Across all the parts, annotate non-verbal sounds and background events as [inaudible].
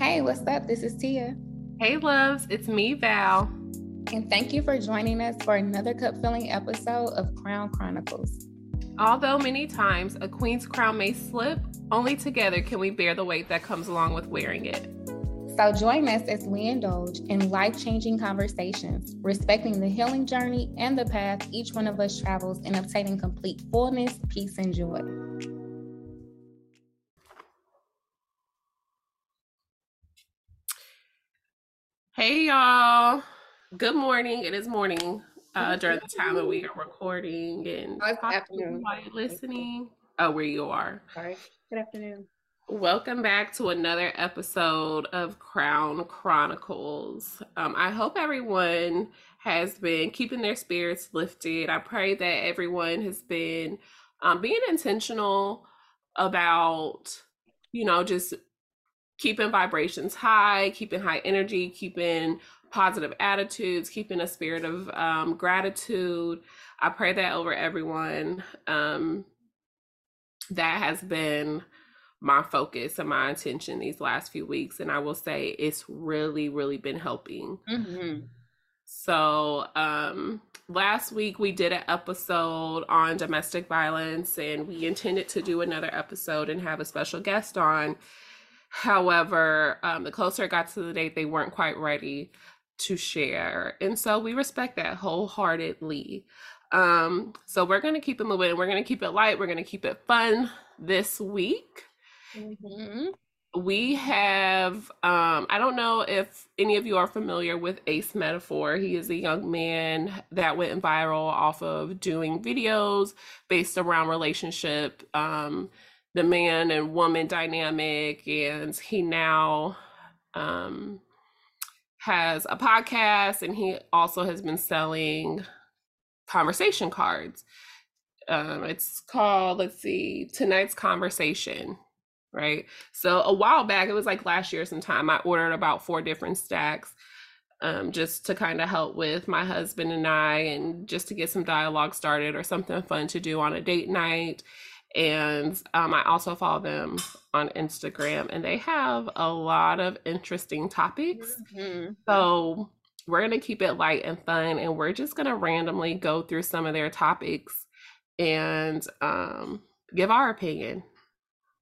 Hey, what's up? This is Tia. Hey, loves, it's me, Val. And thank you for joining us for another cup filling episode of Crown Chronicles. Although many times a queen's crown may slip, only together can we bear the weight that comes along with wearing it. So join us as we indulge in life changing conversations, respecting the healing journey and the path each one of us travels in obtaining complete fullness, peace, and joy. Hey, y'all. Good morning. It is morning uh, during the time that we are recording and afternoon. Listening. Oh, where you are. Sorry. Good afternoon. Welcome back to another episode of Crown Chronicles. Um, I hope everyone has been keeping their spirits lifted. I pray that everyone has been um, being intentional about, you know, just keeping vibrations high, keeping high energy, keeping positive attitudes, keeping a spirit of um, gratitude. I pray that over everyone. Um, that has been my focus and my attention these last few weeks. And I will say it's really, really been helping. Mm-hmm. So, um, last week we did an episode on domestic violence, and we intended to do another episode and have a special guest on. However, um, the closer it got to the date, they weren't quite ready to share. And so we respect that wholeheartedly. Um, so we're going to keep it moving. We're going to keep it light. We're going to keep it fun this week. Mm-hmm. We have, um, I don't know if any of you are familiar with Ace Metaphor. He is a young man that went viral off of doing videos based around relationship, um, the man and woman dynamic. And he now um, has a podcast and he also has been selling conversation cards. Um, it's called, let's see, Tonight's Conversation right? So a while back, it was like last year sometime, I ordered about four different stacks um, just to kind of help with my husband and I and just to get some dialogue started or something fun to do on a date night. And um, I also follow them on Instagram and they have a lot of interesting topics. Mm-hmm. So we're going to keep it light and fun and we're just going to randomly go through some of their topics and um, give our opinion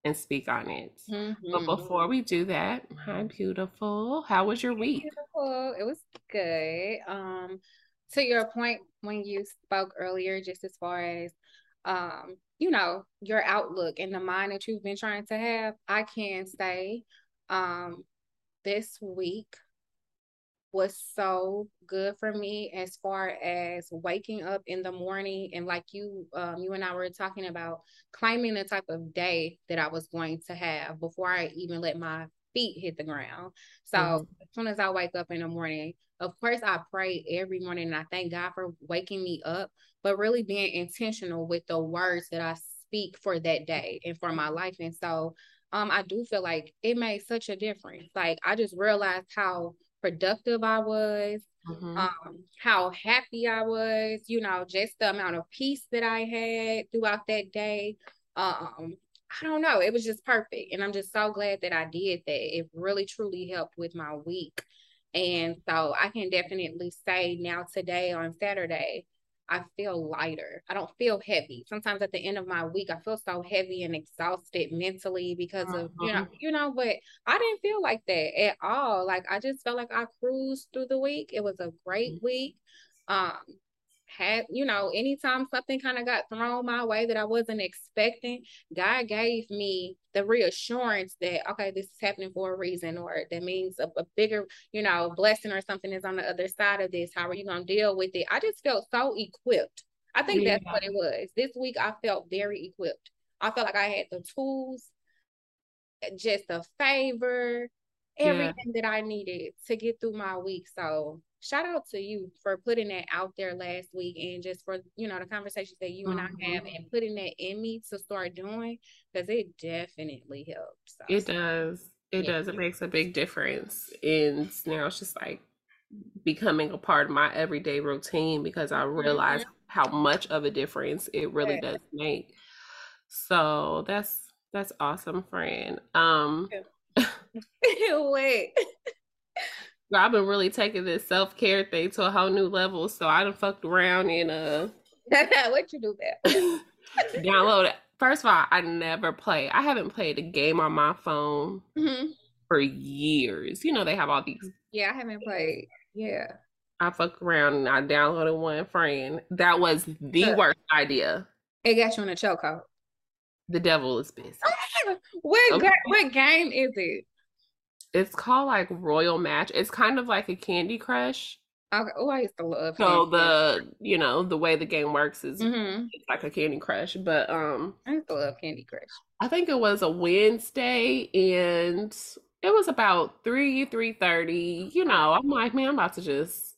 and speak on it. Mm-hmm. But before we do that, hi beautiful. How was your week? Beautiful. It was good. Um to your point when you spoke earlier just as far as um you know your outlook and the mind that you've been trying to have, I can say um this week was so good for me as far as waking up in the morning and like you um, you and I were talking about claiming the type of day that I was going to have before I even let my feet hit the ground. So mm-hmm. as soon as I wake up in the morning, of course I pray every morning and I thank God for waking me up, but really being intentional with the words that I speak for that day and for my life. And so um I do feel like it made such a difference. Like I just realized how productive I was, mm-hmm. um, how happy I was, you know, just the amount of peace that I had throughout that day. Um, I don't know, it was just perfect. And I'm just so glad that I did that. It really truly helped with my week. And so I can definitely say now today on Saturday, I feel lighter. I don't feel heavy. Sometimes at the end of my week, I feel so heavy and exhausted mentally because of you know, uh-huh. you know. But I didn't feel like that at all. Like I just felt like I cruised through the week. It was a great mm-hmm. week. Um, had you know anytime something kind of got thrown my way that i wasn't expecting god gave me the reassurance that okay this is happening for a reason or that means a, a bigger you know blessing or something is on the other side of this. How are you going to deal with it? I just felt so equipped. I think yeah. that's what it was. This week i felt very equipped. I felt like i had the tools just a favor everything yeah. that i needed to get through my week. So shout out to you for putting that out there last week and just for you know the conversations that you and I have mm-hmm. and putting that in me to start doing because it definitely helps. So, it does. It yeah. does. It makes a big difference. And now it's just like becoming a part of my everyday routine because I realize mm-hmm. how much of a difference it really yeah. does make. So that's that's awesome, friend. Um. [laughs] [laughs] Wait. [laughs] I've been really taking this self care thing to a whole new level. So I done fucked around and uh [laughs] what you do there? [laughs] download it. First of all, I never play. I haven't played a game on my phone hmm for years. You know they have all these. Yeah, I haven't played. Yeah. I fucked around and I downloaded one friend. That was the Huh. worst idea. It got you in a chokehold. The devil is busy. [laughs] What Okay. what game is it? It's called like Royal Match. It's kind of like a Candy Crush. Okay. Oh, I used to love So the you know the way the game works is hmm it's like a Candy Crush, but um I used to love Candy Crush. I think it was a Wednesday and it was about three three thirty. You know, I'm like, man, I'm about to just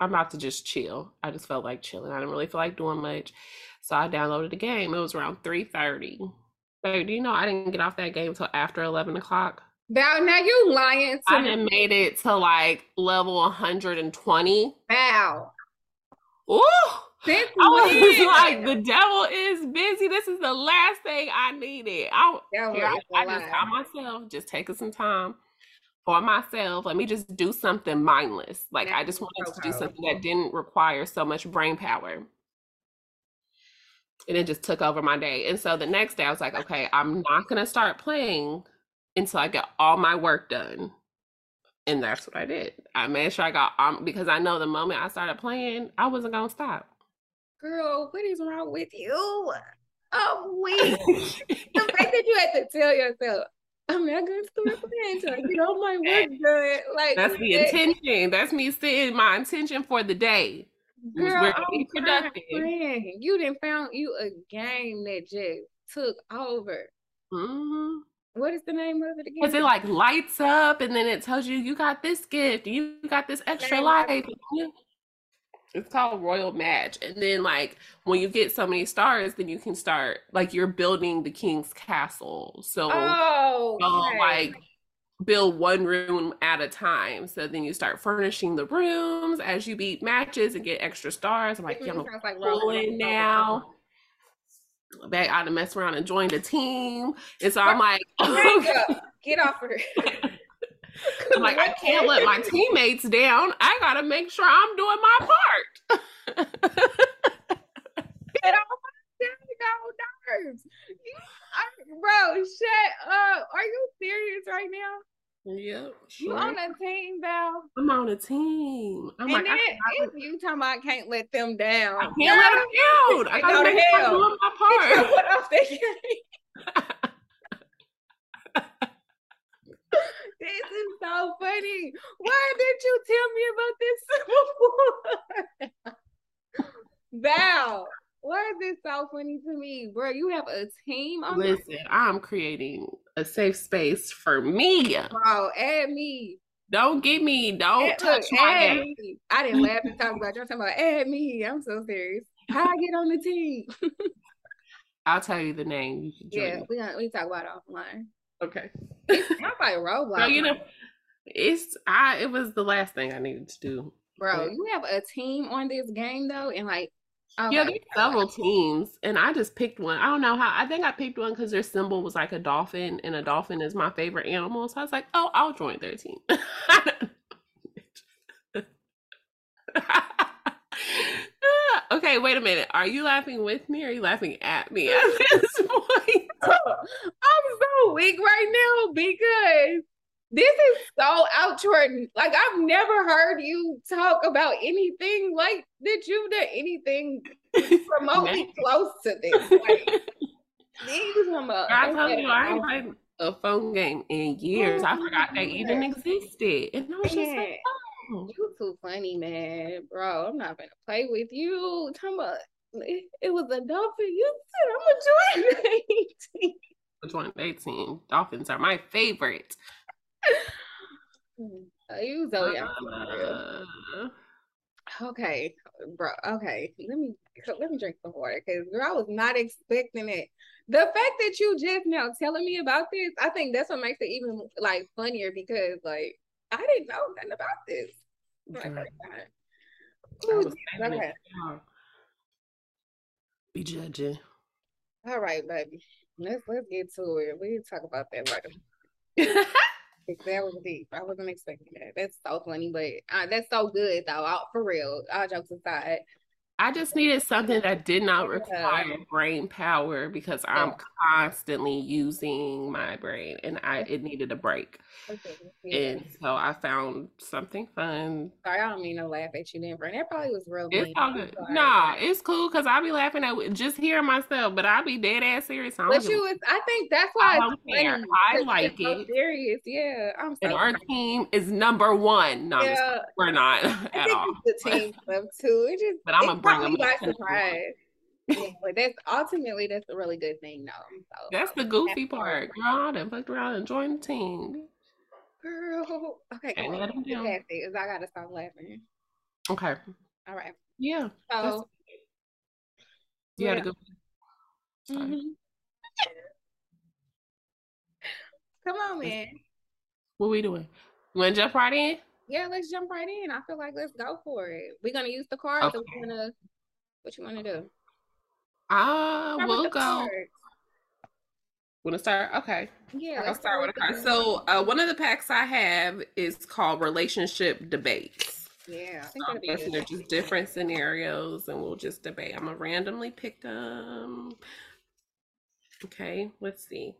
I'm about to just chill. I just felt like chilling. I didn't really feel like doing much, so I downloaded the game. It was around three thirty. So do you know I didn't get off that game until after eleven o'clock? Now, now you lying to I me. made it to like level 120. Wow. Ooh! Since I was [laughs] like, the devil is busy. This is the last thing I needed. I, here, I, I just caught myself just taking some time for myself. Let me just do something mindless. Like I just wanted to do something that didn't require so much brain power. And it just took over my day. And so the next day I was like, okay, I'm not gonna start playing until I get all my work done. And that's what I did. I made sure I got um because I know the moment I started playing, I wasn't gonna stop. Girl, what is wrong with you? I'm weak. the [laughs] fact that you had to tell yourself, I'm not gonna start playing until I get all my work [laughs] done. Like That's the that- intention. That's me setting my intention for the day. Girl, I'm productive. You didn't found you a game that just took over. hmm What is the name of it again? Because it like lights up and then it tells you you got this gift, you got this extra life. of it. and you- It's called Royal Match. And then like when you get so many stars, then you can start like you're building the king's castle. So Oh, um, okay. like build one room at a time. So then you start furnishing the rooms as you beat matches and get extra stars. I'm like, yeah, I'm like Roblox. pulling now. Back out to mess around and join the team. And so I'm like, Get off of her. [laughs] I'm like, I can't let my teammates down. I gotta make sure I'm doing my part. [laughs] Get off my nerves. You, I, bro, shut up. Are you serious right now? Yep, You on a team, Val? I'm on a team. I'm and like, then I, if you talking about I can't let them down. I can't let them down. I gotta to make hell. doing my [laughs] part. off that game. This is so funny. Why didn't you tell me about this [laughs] before? Val, why is this so funny to me? Bro, you have a team on this? Listen, I'm creating a safe space for me. Bro, add me. Don't get me. Don't Add- touch look, my add me. I didn't laugh and talk about you. I'm talking about add me. I'm so serious. How I get on the team? [laughs] I'll tell you the name. You Yeah, we gonna we talk about it offline. Okay. It sounds like Roblox. [laughs] So you know, it's I. It was the last thing I needed to do. Bro, you have a team on this game though, and like, oh Yeah, there's several teams, and I just picked one. I don't know how. I think I picked one because their symbol was like a dolphin, and a dolphin is my favorite animal. So I was like, oh, I'll join their team. [laughs] okay, wait a minute. Are you laughing with me or are you laughing at me at this [laughs] point? [laughs] I'm so weak right now because this is so out Jordan. Like I've never heard you talk about anything like that you've done anything [laughs] remotely close to this. Like these from a I told you I ain't played a phone game in years. I forgot they even mm-hmm. existed. And I was just like, oh. you too funny, man, bro. I'm not gonna play with you. Talking about it, was a dolphin. You said I'm gonna join [laughs] the team. join their team. Dolphins are my favorite. You so young. for real. Uh, Okay, bro. Okay, let me let me drink some water because girl, I was not expecting it. The fact that you just now telling me about this, I think that's what makes it even like funnier because like I didn't know nothing about this. Ooh, I was saving okay. Be judging. All right, baby. Let's let's get to it. We can talk about that later. [laughs] That was deep. I wasn't expecting that. That's so funny, but uh, that's so good though. for real. All jokes aside. I just needed something that did not require brain power because I'm constantly using my brain and I it needed a break. Okay. And so I found something fun. Sorry, I don't mean to laugh at you then, Brent. That probably was real. It's all good. Nah, it's cool because I'll be laughing at just hearing myself, but I'll be dead ass serious. But you was, I think that's why I, funny, I like it. Serious, yeah. I'm so and our team is number one. No, yeah. we're not at all. the team stuff too. It just, but I'm gonna bring them by surprise. yeah, but that's ultimately that's a really good thing, though. So, that's the goofy part, girl. I done fucked around and joined the team. Girl, okay, cool. I gotta stop laughing. Okay. All right. Yeah. So you had to go. Mm-hmm. Come on, man. What we doing? You want to jump right in? Yeah, let's jump right in. I feel like let's go for it. We're gonna use the cards. Okay. we're gonna. What you want to do? Ah, uh, we'll go. Want to start? Okay. Yeah. I'll start with a card. So, uh, one of the packs I have is called Relationship Debates. Yeah, I think so they're just different scenarios, and we'll just debate. I'm gonna randomly pick them. Okay, let's see.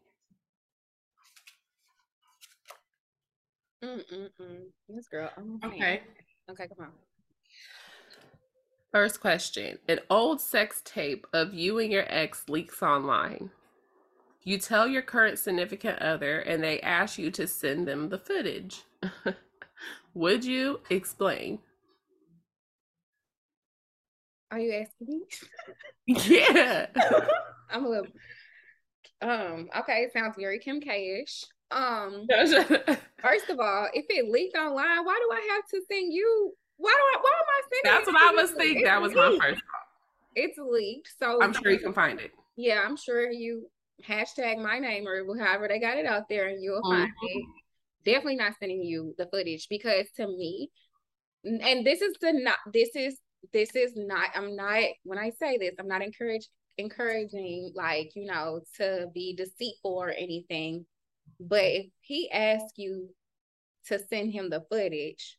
Mm-mm-mm. This girl. okay. Okay, come on. First question. An old sex tape of you and your ex leaks online. You tell your current significant other and they ask you to send them the footage. [laughs] Would you explain? Are you asking me? [laughs] yeah. [laughs] I'm a little um okay, it sounds very Kim K-ish. Um [laughs] first of all, if it leaked online, why do I have to send you why do I why am I sending That's what I was thinking. That was leaked. my first thought. It's leaked. So I'm sure you can [laughs] find it. Yeah, I'm sure you hashtag my name or however they got it out there and you'll mm-hmm. find it. Definitely not sending you the footage because to me, and this is the not this is this is not I'm not when I say this, I'm not encourage encouraging like, you know, to be deceitful or anything. But if he asks you to send him the footage,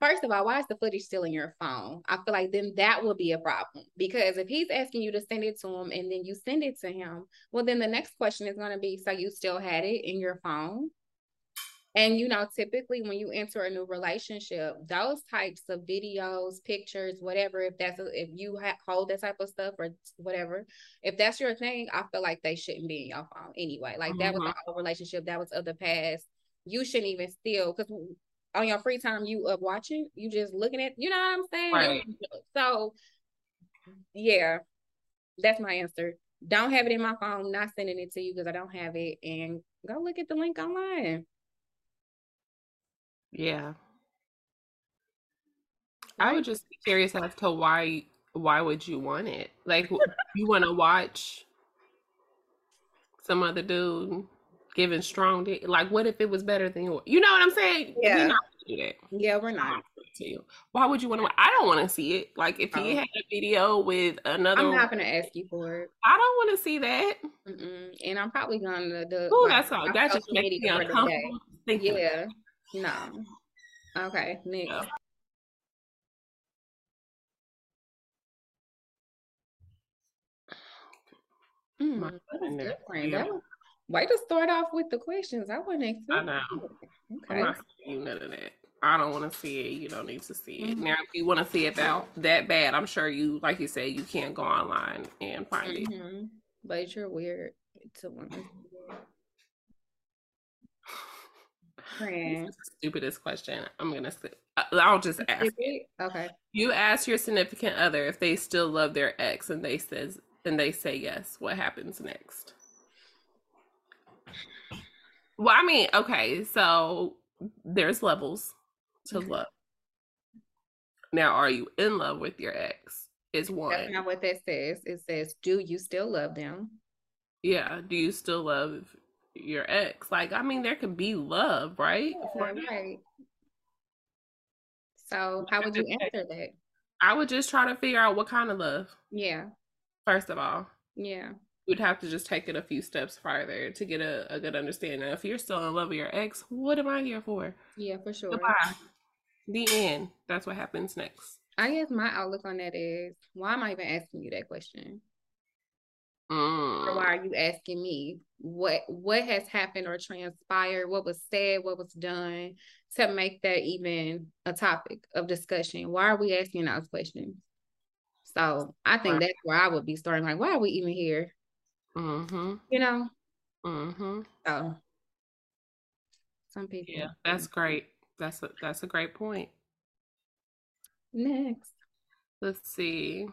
First of all, why is the footage still in your phone? I feel like then that will be a problem because if he's asking you to send it to him and then you send it to him, well, then the next question is going to be so you still had it in your phone? And you know, typically when you enter a new relationship, those types of videos, pictures, whatever, if that's a, if you ha- hold that type of stuff or whatever, if that's your thing, I feel like they shouldn't be in your phone anyway. Like mm-hmm. that was a relationship, that was of the past. You shouldn't even steal because on your free time you up watching, you just looking at, you know what I'm saying? Right. So yeah, that's my answer. Don't have it in my phone, not sending it to you because I don't have it, and go look at the link online. Yeah. I would just be curious as to why why would you want it? Like you want to watch some other dude giving strong dick. Like, what if it was better than yours? You know what I'm saying? Yeah. We're not do that. Yeah, we're not. To you. Why would you want to? I don't want to see it. Like, if he oh. had a video with another, I'm not gonna ask you for it. I don't want to see that. Mm-mm. And I'm probably gonna do. Oh, that's all. That just makes me uncomfortable. Yeah. No. Okay. Next. Yeah. Mm, that was different. That was, Way to start off with the questions. I wasn't expecting. I know. Okay. I'm not you none of that. I don't want to see it. You don't need to see it. Mm-hmm. Now, if you want to see it that that bad, I'm sure you, like you said, you can't go online and find mm-hmm. it. But you're weird to want to. Stupidest question. I'm gonna say. I'll just ask. Okay. You ask your significant other if they still love their ex, and they says and they say yes. What happens next? Well, I mean, okay, so there's levels to love. Now, are you in love with your ex? Is one. That's not what that says. It says, do you still love them? Yeah. Do you still love your ex? Like, I mean, there could be love, right? Yeah, right. So, how would you answer that? I would just try to figure out what kind of love. Yeah. First of all. Yeah. would have to just take it a few steps farther to get a, a good understanding. If you're still in love with your ex, what am I here for? Yeah, for sure. Goodbye. The end. That's what happens next. I guess my outlook on that is why am I even asking you that question? Mm. Or why are you asking me what what has happened or transpired, what was said, what was done to make that even a topic of discussion? Why are we asking those questions? So I think Right. that's where I would be starting. Like, why are we even here? Mm-hmm. You know? Mm-hmm. So some people. Yeah, that's great. That's a that's a great point. next. Let's see.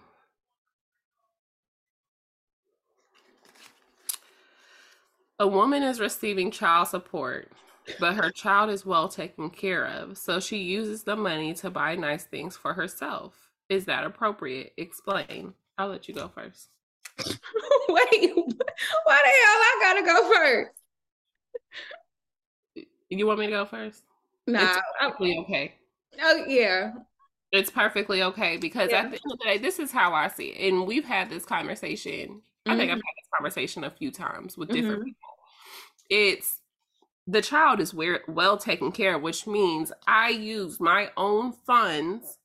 A woman is receiving child support, but her child is well taken care of, so she uses the money to buy nice things for herself. Is that appropriate? Explain. I'll let you go first. [laughs] Wait, why the hell I gotta go first? You want me to go first? Nah. It's I- perfectly okay. oh yeah. It's perfectly okay because Yeah. at the end of the day, this is how I see it. And we've had this conversation. I think I've Mhm. had this conversation a few times with different Mhm. people. It's the child is where well taken care of, which means I use my own funds,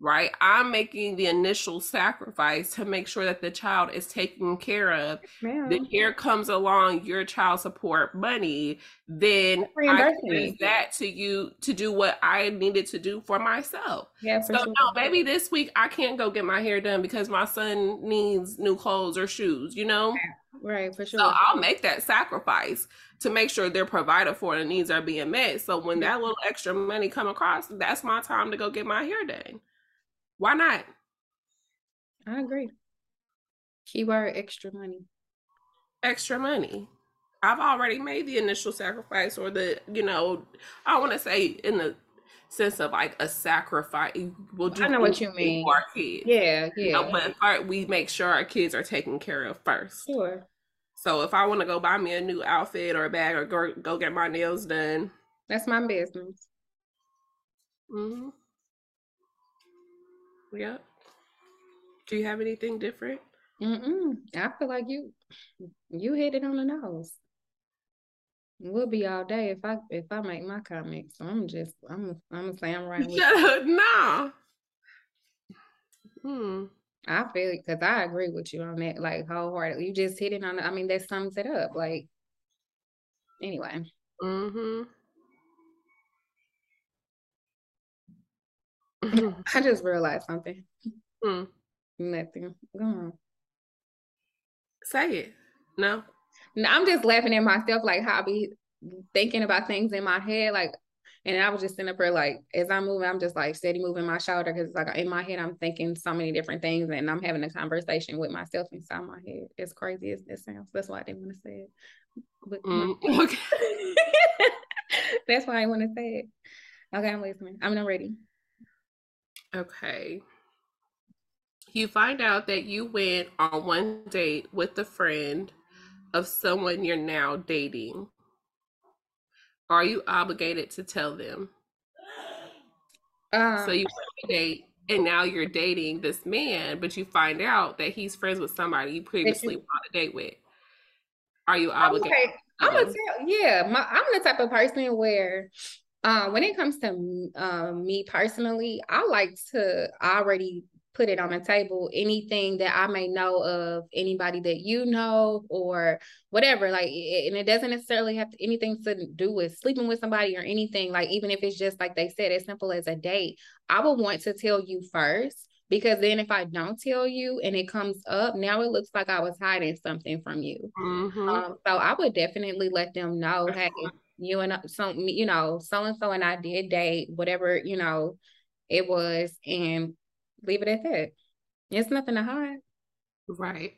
right? I'm making the initial sacrifice to make sure that the child is taken care of. Ma'am. Then here comes along your child support money. Then I use that to you to do what I needed to do for myself. Yeah, for So sure. no, maybe this week I can't go get my hair done because my son needs new clothes or shoes, you know? Right, for sure. So I'll make that sacrifice to make sure they're provided for and the needs are being met. So when that little extra money come across, that's my time to go get my hair done. Why not? I agree. Keyword extra money. Extra money. I've already made the initial sacrifice or the, you know, I want to say in the sense of like a sacrifice. We'll do I know what you mean. our kids. Yeah, You yeah. know, but first, we make sure our kids are taken care of first. Sure. So if I want to go buy me a new outfit or a bag or go, go get my nails done, That's my business. hmm yep. Do you have anything different? Mm-mm. I feel like you you hit it on the nose. We'll be all day if I if I make my comments. So I'm just I'm I'm gonna say I'm right with [laughs] you. Nah. Hmm. I feel it because I agree with you on that, like wholeheartedly. You just hit it on the, I mean, that sums it up. Like anyway. Mm-hmm. [laughs] I just realized something. Hmm. Nothing. Go on. Say it. No. No, I'm just laughing at myself, like how I be thinking about things in my head, like, and I was just sitting up here, like, as I'm moving, I'm just like steady moving my shoulder because, it's like, in my head, I'm thinking so many different things, and I'm having a conversation with myself inside my head. As crazy as this sounds, that's why I didn't want to say it. But Mm. [laughs] Okay. [laughs] that's why I want to say it. Okay, I'm listening. I'm not ready. Okay. You find out that you went on one date with a friend of someone you're now dating. Are you obligated to tell them? Um, So you went on a date and now you're dating this man, but you find out that he's friends with somebody you previously went on a date with. Are you obligated? Okay, I'm gonna tell. Yeah, my, I'm the type of person where, um, when it comes to um me personally, I like to already put it on the table. Anything that I may know of anybody that you know or whatever, like, and it doesn't necessarily have to, anything to do with sleeping with somebody or anything. Like, even if it's just like they said, as simple as a date, I would want to tell you first. Because then, if I don't tell you and it comes up, now it looks like I was hiding something from you. Mhm. Um, so I would definitely let them know, hey, you and so you know, so and so and I did date, whatever, you know, it was, and leave it at that. It's nothing to hide. Right.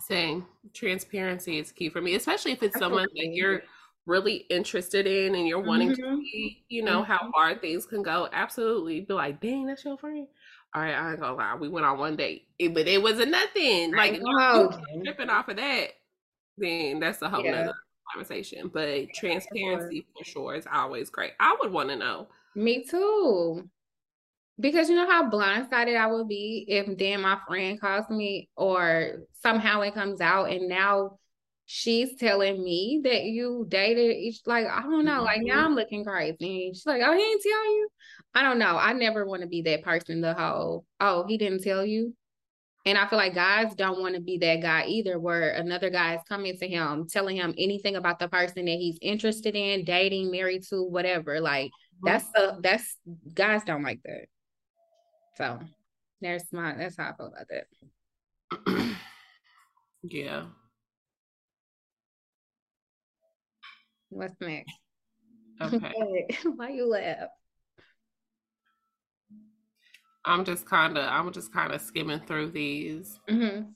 Same. Transparency is key for me, especially if it's someone that you're really interested in and you're wanting to Mhm. see, you know, how far things can go. Absolutely. Be like, dang, that's your friend. All right, I ain't gonna lie. We went on one date, it- but it wasn't nothing. Like, ain't if gonna you hold you. tripping off of that, then that's a whole Yeah. nother conversation. But transparency for sure is always great. I would want to know. Me too. Because you know how blindsided I would be if then my friend calls me or somehow it comes out and now she's telling me that you dated each like I don't know, like now mm-hmm. I'm looking crazy. She's like, Oh, he didn't tell you? I don't know. I never want to be that person the whole, oh, he didn't tell you. And I feel like guys don't want to be that guy either, where another guy is coming to him, telling him anything about the person that he's interested in, dating, married to, whatever. Like mm-hmm. that's a that's guys don't like that. So there's my that's how I feel about that. [clears throat] yeah. What's next? Okay. [laughs] Why you laugh? I'm just kind of I'm just kind of skimming through these. Mm-hmm.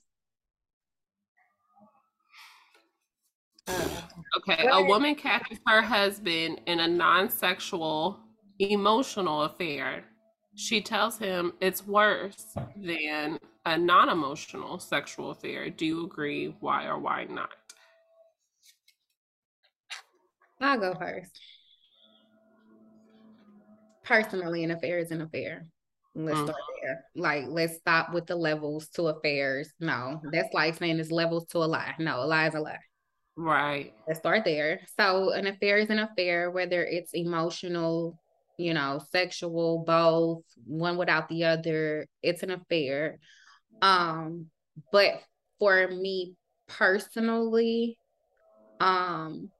Uh, okay, a woman catches her husband in a non-sexual emotional affair she tells him it's worse than a non emotional sexual affair. Do you agree? Why or why not? I'll go first. Personally, an affair is an affair. Let's mm-hmm. start there. Like, let's stop with the levels to affairs. No, that's like saying it's levels to a lie. No, a lie is a lie. Right. Let's start there. So, an affair is an affair, whether it's emotional, you know, sexual, both, one without the other. It's an affair. Um, but for me personally, um,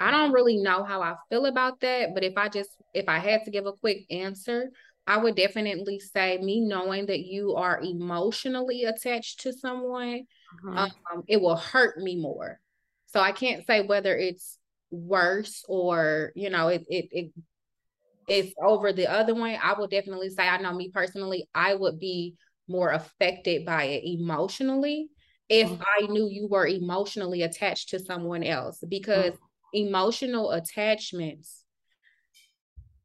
I don't really know how I feel about that, but if I just if I had to give a quick answer, I would definitely say me knowing that you are emotionally attached to someone, mm-hmm. um, it will hurt me more. So I can't say whether it's worse or you know it it, it it's over the other one i will definitely say i know me personally i would be more affected by it emotionally if mm-hmm. i knew you were emotionally attached to someone else because mm-hmm. emotional attachments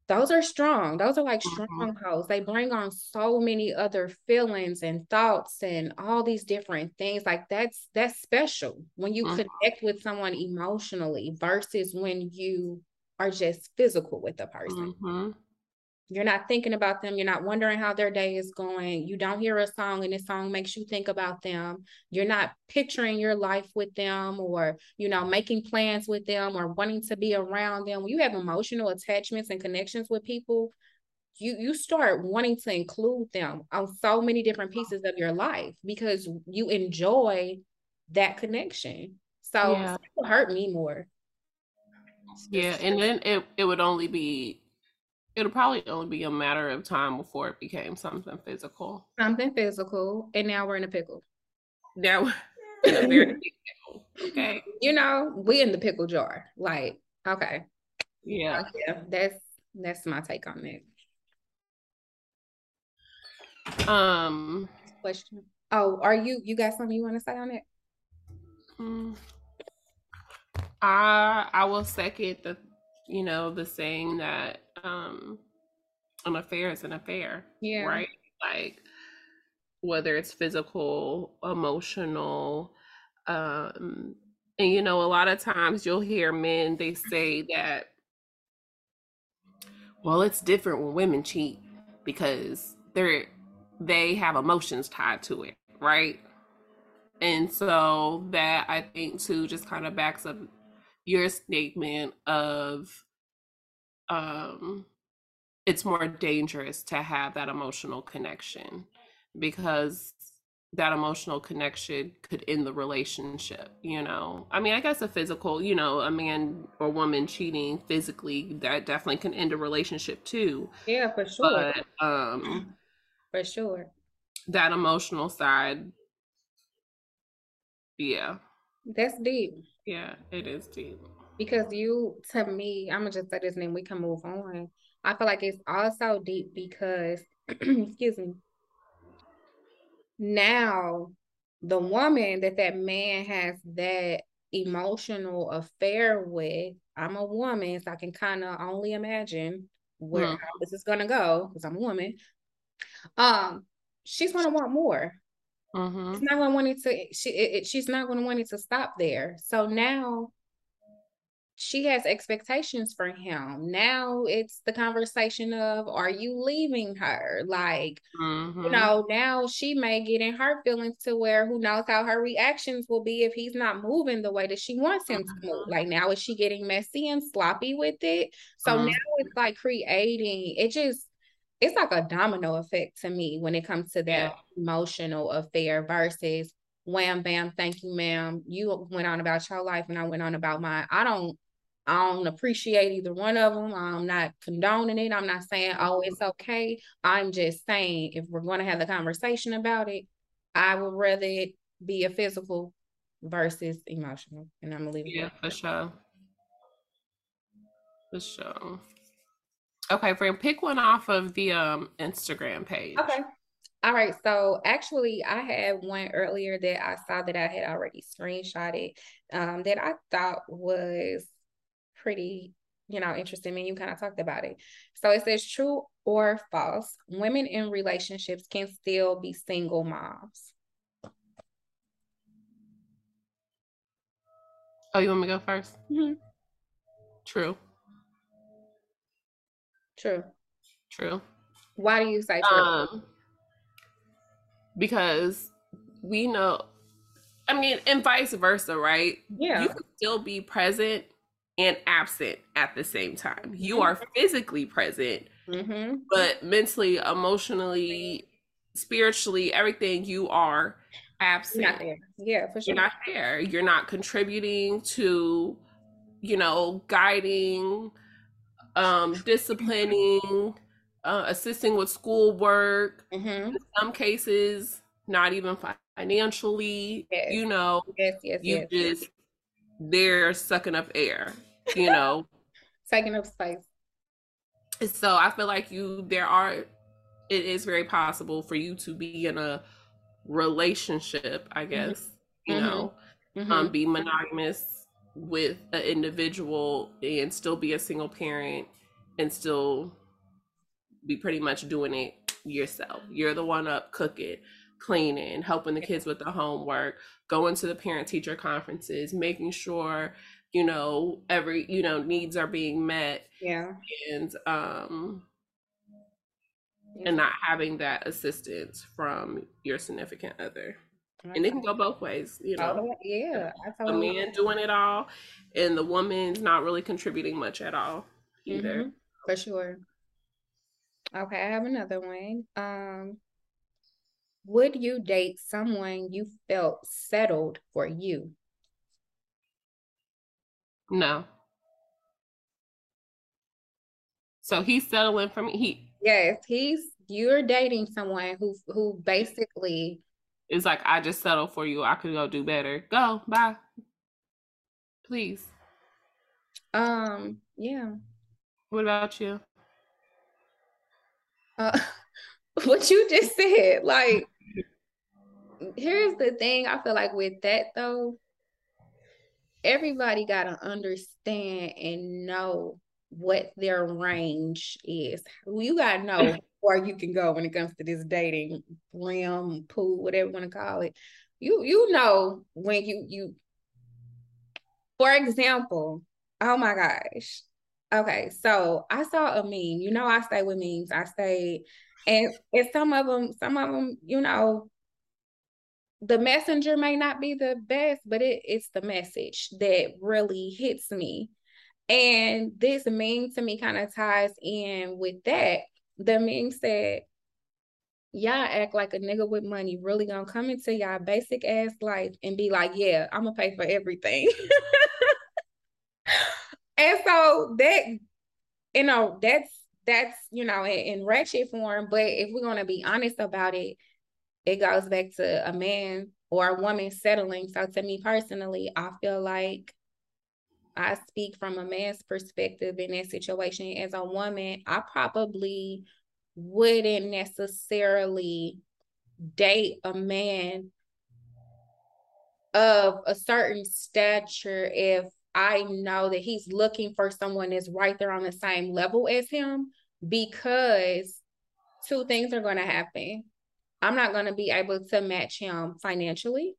those are strong. Those are like mm-hmm. strongholds. They bring on so many other feelings and thoughts and all these different things. Like that's that's special when you mm-hmm. connect with someone emotionally versus when you are just physical with a person. Mm-hmm. You're not thinking about them. You're not wondering how their day is going. You don't hear a song and the song makes you think about them. You're not picturing your life with them or, you know, making plans with them or wanting to be around them. When you have emotional attachments and connections with people, you you start wanting to include them on so many different pieces of your life because you enjoy that connection. So yeah. it hurt me more. Yeah, and then it, it would only be it'll probably only be a matter of time before it became something physical. Something physical, and now we're in a pickle. Now in a very big pickle. Okay. You know, we in the pickle jar. Like, okay. Yeah. Yeah. That's that's my take on that. Um question. Oh, are you you got something you want to say on it? Mm, I I will second the you know the saying that um an affair is an affair. Yeah. Right? Like whether it's physical, emotional, um and you know, a lot of times you'll hear men they say that well, it's different when women cheat because they're they have emotions tied to it, right? And so that I think too just kind of backs up your statement of um, it's more dangerous to have that emotional connection because that emotional connection could end the relationship you know? I mean i guess a physical you know a man or woman cheating physically that definitely can end a relationship too yeah for sure. but um [clears throat] for sure. that emotional side yeah. That's deep. Yeah it is deep because you to me i'm gonna just say this name we can move on i feel like it's also deep because [clears throat] excuse me now the woman that that man has that emotional affair with i'm a woman so i can kind of only imagine where mm. this is gonna go because i'm a woman um she's gonna want more mm-hmm. she's not gonna want it to she it, she's not gonna want it to stop there so now she has expectations for him. Now it's the conversation of, are you leaving her? Like, mm-hmm. you know, now she may get in her feelings to where who knows how her reactions will be if he's not moving the way that she wants him mm-hmm. to move. Like, now is she getting messy and sloppy with it? So mm-hmm. now it's like creating, it just, it's like a domino effect to me when it comes to that yeah. emotional affair versus wham bam thank you ma'am you went on about your life and i went on about mine i don't i don't appreciate either one of them i'm not condoning it. I'm not saying oh it's okay. I'm just saying if we're going to have the conversation about it i would rather it be a physical versus emotional and i'm gonna leave it yeah for sure. For sure. Okay friend pick one off of the um instagram page. Okay. All right. So actually, I had one earlier that I saw that I had already screenshotted um, that I thought was pretty, you know, interesting. And you kind of talked about it. So it says true or false women in relationships can still be single moms. Oh, you want me to go 1st mm-hmm. True. True. True. Why do you say true? Um, because we know I mean, and vice versa, right? Yeah. You can still be present and absent at the same time. You mm-hmm. are physically present, mm-hmm. but mentally, emotionally, spiritually, everything you are absent. Not there. Yeah, for sure. You're not there. You're not contributing to, you know, guiding, um, disciplining, uh, assisting with schoolwork. Mm-hmm. In some cases, not even financially. Yes. You know, yes, yes, you yes, just they're sucking up air. You know, [laughs] taking up space. So I feel like you there are. It is very possible for you to be in a relationship. I mm-hmm. guess mm-hmm. you know, mm-hmm. um, be monogamous with an individual and still be a single parent and still be pretty much doing it yourself. You're the one up cooking, cleaning, helping the kids with the homework, going to the parent teacher conferences, making sure you know every you know needs are being met. Yeah. And um and not having that assistance from your significant other. And it can go both ways, you know. Oh, yeah, the man doing it all, and the woman's not really contributing much at all either. Mm-hmm. For sure. Okay, I have another one. Um, would you date someone you felt settled for you? No. So he's settling for me. He yes, he's you're dating someone who who basically is like, I just settled for you. I could go do better. Go, bye. Please. Um, yeah. What about you? uh, [laughs] what you just said. Like, here's the thing I feel like with that though, everybody got to understand and know what their range is. You got to know [laughs] where you can go when it comes to this dating realm, pool, whatever you want to call it. You you know when you you for example, oh my gosh, Okay, so I saw a meme. You know, I stay with memes. I stay, and and some of them, some of them, you know, the messenger may not be the best, but it, it's the message that really hits me. And this meme to me kind of ties in with that. The meme said, Y'all act like a nigga with money really gonna come into y'all basic ass life and be like, Yeah, I'm gonna pay for everything. [laughs] And so that, you know, that's that's you know in, in ratchet form. But if we're gonna be honest about it, it goes back to a man or a woman settling. So to me personally, I feel like I speak from a man's perspective in that situation. As a woman, I probably wouldn't necessarily date a man of a certain stature if I know that he's looking for someone that's right there on the same level as him because two things are going to happen. I'm not going to be able to match him financially.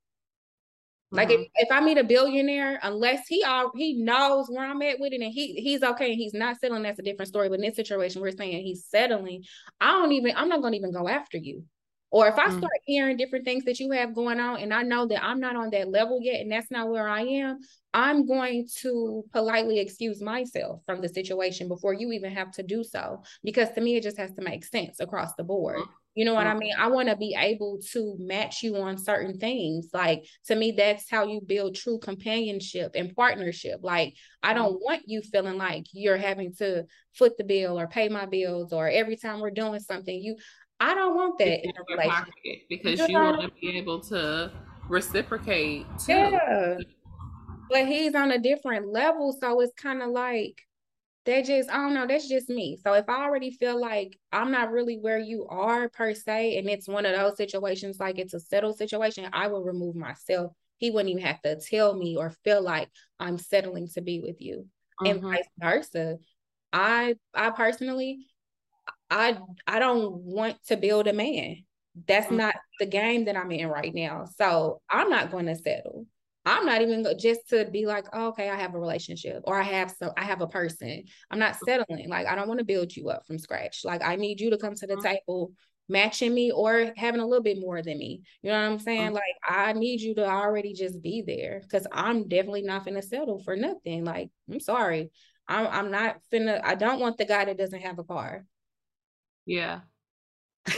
Like mm-hmm. if, if I meet a billionaire, unless he all he knows where I'm at with it and he he's okay and he's not settling, that's a different story. But in this situation, we're saying he's settling. I don't even I'm not gonna even go after you. Or if I mm-hmm. start hearing different things that you have going on and I know that I'm not on that level yet and that's not where I am, I'm going to politely excuse myself from the situation before you even have to do so. Because to me, it just has to make sense across the board. Mm-hmm. You know what I mean? I want to be able to match you on certain things. Like to me, that's how you build true companionship and partnership. Like I don't mm-hmm. want you feeling like you're having to foot the bill or pay my bills or every time we're doing something, you I don't want that in a relationship. Because you, want to be able to reciprocate too. Yeah. But he's on a different level. So it's kind of like that just I don't know, that's just me. So if I already feel like I'm not really where you are per se, and it's one of those situations like it's a settled situation, I will remove myself. He wouldn't even have to tell me or feel like I'm settling to be with you. Mm-hmm. And vice versa. I I personally I I don't want to build a man. That's mm-hmm. not the game that I'm in right now. So I'm not going to settle. I'm not even just to be like, oh, okay, I have a relationship or I have some, I have a person. I'm not settling. Like, I don't want to build you up from scratch. Like, I need you to come to the mm-hmm. table matching me or having a little bit more than me. You know what I'm saying? Mm-hmm. Like, I need you to already just be there because I'm definitely not going to settle for nothing. Like, I'm sorry. I'm, I'm not finna, I don't want the guy that doesn't have a car. Yeah. [laughs]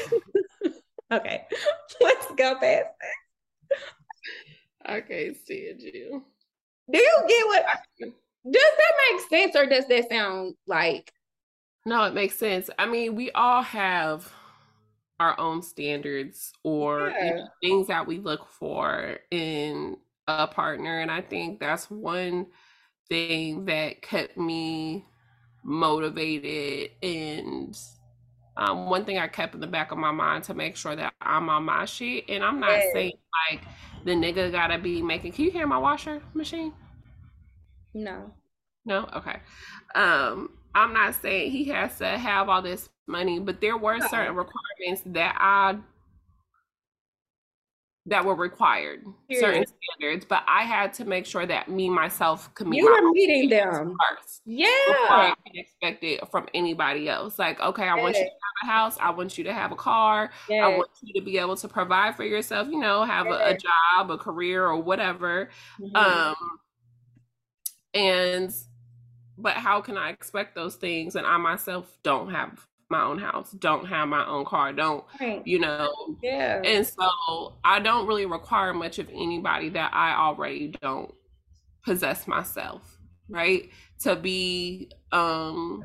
okay. [laughs] Let's go past that. I can't stand you. Do you get what? Does that make sense or does that sound like? No, it makes sense. I mean, we all have our own standards or yeah. things that we look for in a partner. And I think that's one thing that kept me motivated and um, one thing I kept in the back of my mind to make sure that I'm on my shit. And I'm not yeah. saying like the nigga gotta be making. Can you hear my washer machine? No. No. Okay. Um, I'm not saying he has to have all this money, but there were certain requirements that I that were required certain standards, but I had to make sure that me myself could meet. You were meeting them first, yeah. I can expect it from anybody else. Like, okay, I want you to have a house. I want you to have a car. I want you to be able to provide for yourself. You know, have a, a, job, a career, or whatever. Mm-hmm. Um, and but how can I expect those things and I myself don't have my own house, don't have my own car, don't, right. you know. Yeah. And so I don't really require much of anybody that I already don't possess myself, right? To be um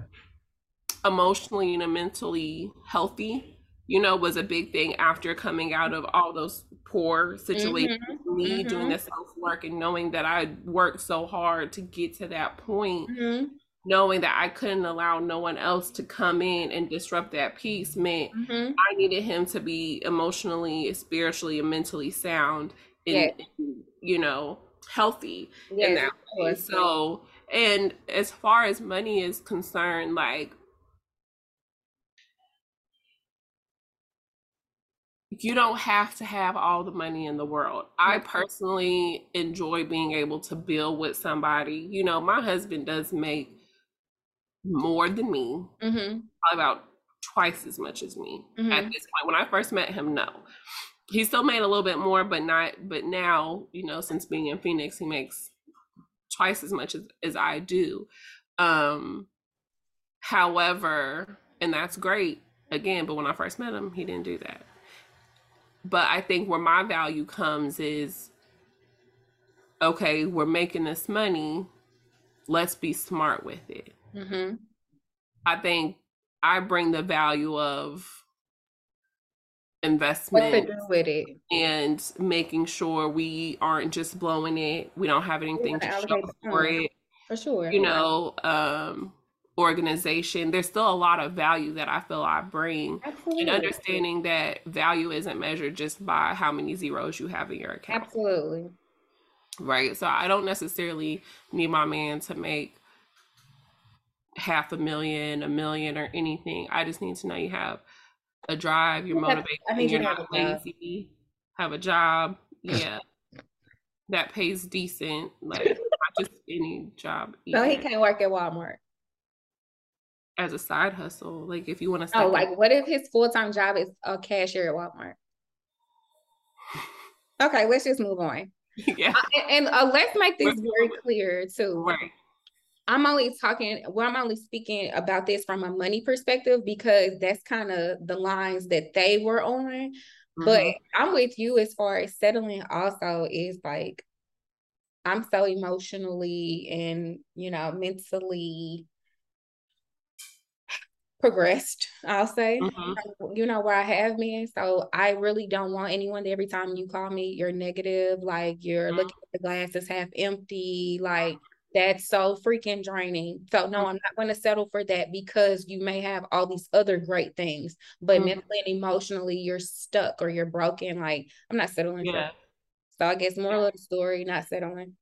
emotionally and mentally healthy, you know, was a big thing after coming out of all those poor situations, mm-hmm. me mm-hmm. doing the self work and knowing that I worked so hard to get to that point. Mm-hmm knowing that I couldn't allow no one else to come in and disrupt that peace meant mm-hmm. I needed him to be emotionally, spiritually, and mentally sound and, and you know, healthy in that way. So, and as far as money is concerned, like you don't have to have all the money in the world. I personally enjoy being able to build with somebody. You know, my husband does make more than me, mm-hmm. about twice as much as me mm-hmm. at this point. When I first met him, no. He still made a little bit more, but not, but now, you know, since being in Phoenix, he makes twice as much as, as I do. Um, however, and that's great again, but when I first met him, he didn't do that. But I think where my value comes is okay, we're making this money, let's be smart with it. Mm-hmm. I think I bring the value of investment with it and making sure we aren't just blowing it. We don't have anything to show for it. For sure. You know, um, organization. There's still a lot of value that I feel I bring. Absolutely. And understanding that value isn't measured just by how many zeros you have in your account. Absolutely. Right. So I don't necessarily need my man to make half a million, a million, or anything. I just need to know you have a drive, you're motivated, I you're not lazy, have a job. Yeah. that pays decent, like [laughs] not just any job. No, he can't work at Walmart as a side hustle. Like if you want to. Oh, like what if his full time job is a cashier at Walmart? [laughs] Okay, let's just move on. Yeah. Uh, and uh, let's make this very clear too. Right. I'm only talking, well, I'm only speaking about this from a money perspective because that's kind of the lines that they were on. Mm-hmm. But I'm with you as far as settling also is like, I'm so emotionally and, you know, mentally progressed, I'll say, mm-hmm. you know, where I have been. So I really don't want anyone that every time you call me, you're negative, like you're mm-hmm. looking at the glass is half empty, like that's so freaking draining. So no, mm-hmm. I'm not going to settle for that because you may have all these other great things, but mm-hmm. mentally and emotionally you're stuck or you're broken. Like I'm not settling yeah. for. So I guess moral of the story, not settling.